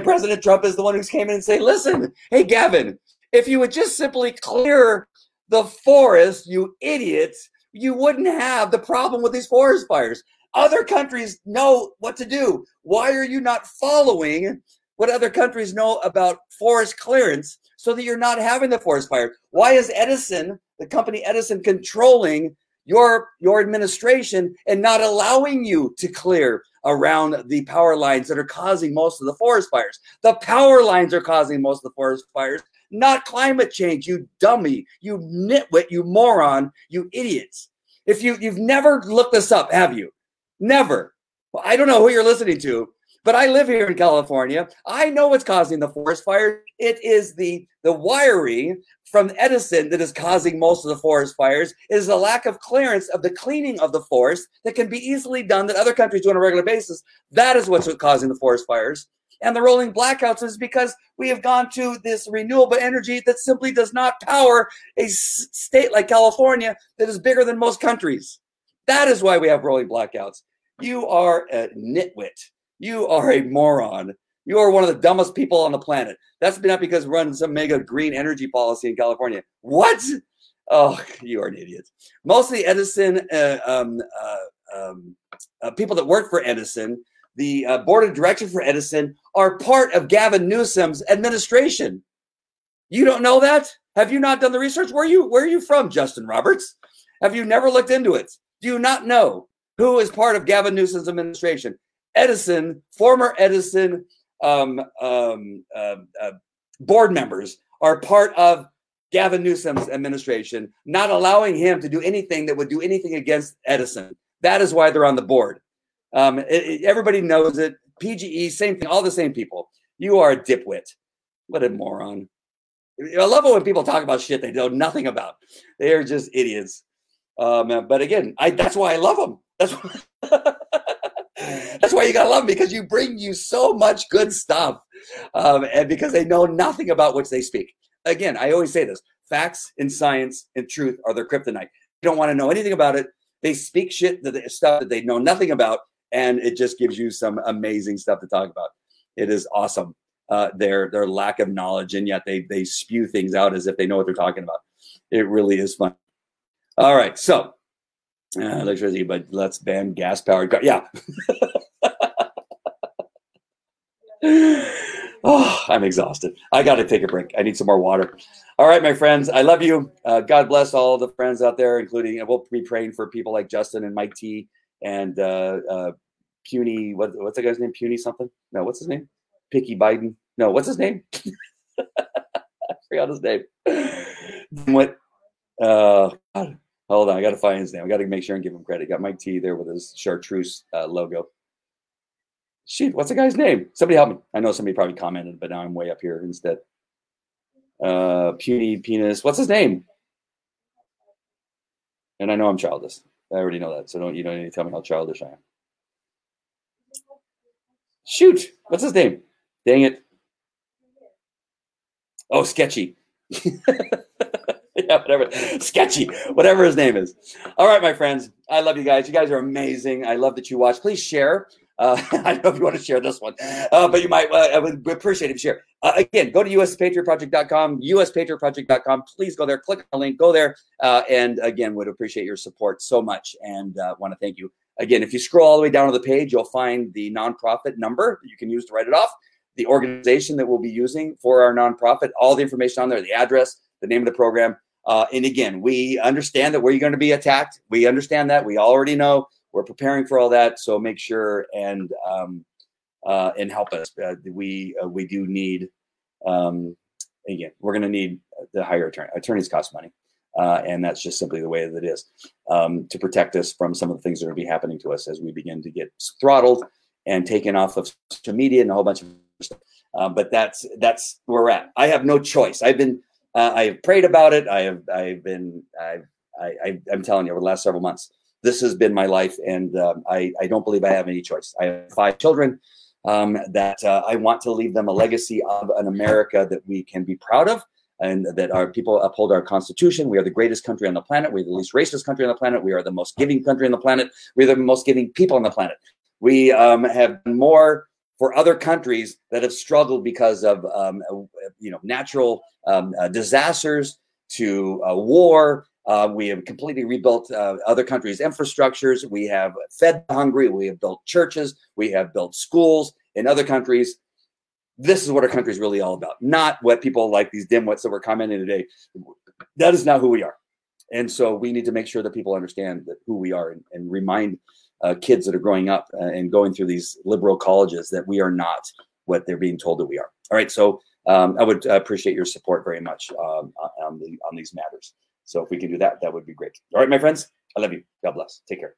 President Trump is the one who came in and say, "Listen, hey Gavin, if you would just simply clear the forest, you idiots." You wouldn't have the problem with these forest fires. Other countries know what to do. Why are you not following what other countries know about forest clearance so that you're not having the forest fire? Why is Edison, the company Edison, controlling your your administration and not allowing you to clear around the power lines that are causing most of the forest fires? The power lines are causing most of the forest fires not climate change, you dummy, you nitwit, you moron, you idiots. If you you've never looked this up, have you? Never. Well, I don't know who you're listening to, but I live here in California. I know what's causing the forest fire. It is the the wiring from Edison that is causing most of the forest fires. It is the lack of clearance of the cleaning of the forest that can be easily done that other countries do on a regular basis. That is what's causing the forest fires and the rolling blackouts is because we have gone to this renewable energy that simply does not power a state like California that is bigger than most countries. That is why we have rolling blackouts. You are a nitwit. You are a moron. You are one of the dumbest people on the planet. That's not because we're running some mega green energy policy in California. What? Oh, you are an idiot. Mostly Edison, uh, um, uh, um, uh, people that work for Edison the uh, board of directors for Edison are part of Gavin Newsom's administration. You don't know that? Have you not done the research? Where are you where are you from, Justin Roberts? Have you never looked into it? Do you not know who is part of Gavin Newsom's administration? Edison, former Edison um, um, uh, uh, board members are part of Gavin Newsom's administration, not allowing him to do anything that would do anything against Edison. That is why they're on the board. Um, it, it, everybody knows it. PGE, same thing, all the same people. You are a dipwit. What a moron. I love it when people talk about shit they know nothing about. They are just idiots. Um, but again, I that's why I love them. That's why, that's why you gotta love them because you bring you so much good stuff, um, and because they know nothing about which they speak. Again, I always say this: facts and science and truth are their kryptonite. You don't want to know anything about it. They speak shit that stuff that they know nothing about, and it just gives you some amazing stuff to talk about. It is awesome. Uh, their their lack of knowledge, and yet they they spew things out as if they know what they're talking about. It really is fun. All right, so uh, electricity, but let's ban gas powered car. Yeah. oh, I'm exhausted. I got to take a break. I need some more water. All right, my friends, I love you. Uh, God bless all the friends out there, including we'll be praying for people like Justin and Mike T and uh, uh, puny what, what's that guy's name? Puny something? No what's his name? Picky biden. No what's his name? I forgot his name. What uh hold on i gotta find his name. I gotta make sure and give him credit. Got mike t there with his chartreuse uh, logo. Shoot what's the guy's name? Somebody help me. I know somebody probably commented but now i'm way up here instead. Uh puny penis what's his name? And i know i'm childish. I already know that so don't you don't need to tell me how childish i am Shoot, what's his name? Dang it. Oh, sketchy. yeah, whatever. Sketchy, whatever his name is. All right, my friends. I love you guys. You guys are amazing. I love that you watch. Please share. Uh, I don't know if you want to share this one, uh, but you might. Uh, I would appreciate if you share. Uh, again, go to uspatriotproject.com, uspatriotproject.com. Please go there, click on the link, go there. Uh, and again, would appreciate your support so much and uh, want to thank you. Again, if you scroll all the way down to the page, you'll find the nonprofit number that you can use to write it off, the organization that we'll be using for our nonprofit, all the information on there, the address, the name of the program. Uh, and again, we understand that we're going to be attacked. We understand that. We already know. We're preparing for all that. So make sure and um, uh, and help us. Uh, we uh, we do need. Um, again, we're going to need the higher attorney. Attorneys cost money, uh, and that's just simply the way that it is um, to protect us from some of the things that are going to be happening to us as we begin to get throttled and taken off of social media and a whole bunch of stuff. Uh, but that's that's where we're at. I have no choice. I've been uh, I have prayed about it. I have I've been I've, I, I I'm telling you over the last several months, this has been my life, and um, I I don't believe I have any choice. I have five children. Um, that uh, I want to leave them a legacy of an America that we can be proud of, and that our people uphold our Constitution. We are the greatest country on the planet. We're the least racist country on the planet. We are the most giving country on the planet. We're the most giving people on the planet. We um, have more for other countries that have struggled because of um, you know natural um, uh, disasters to uh, war. Uh, we have completely rebuilt uh, other countries' infrastructures. We have fed the hungry. We have built churches. We have built schools in other countries. This is what our country is really all about, not what people like these dimwits that were commenting today. That is not who we are. And so we need to make sure that people understand that who we are and, and remind uh, kids that are growing up uh, and going through these liberal colleges that we are not what they're being told that we are. All right. So um, I would appreciate your support very much um, on, the, on these matters. So if we can do that, that would be great. All right, my friends, I love you. God bless. Take care.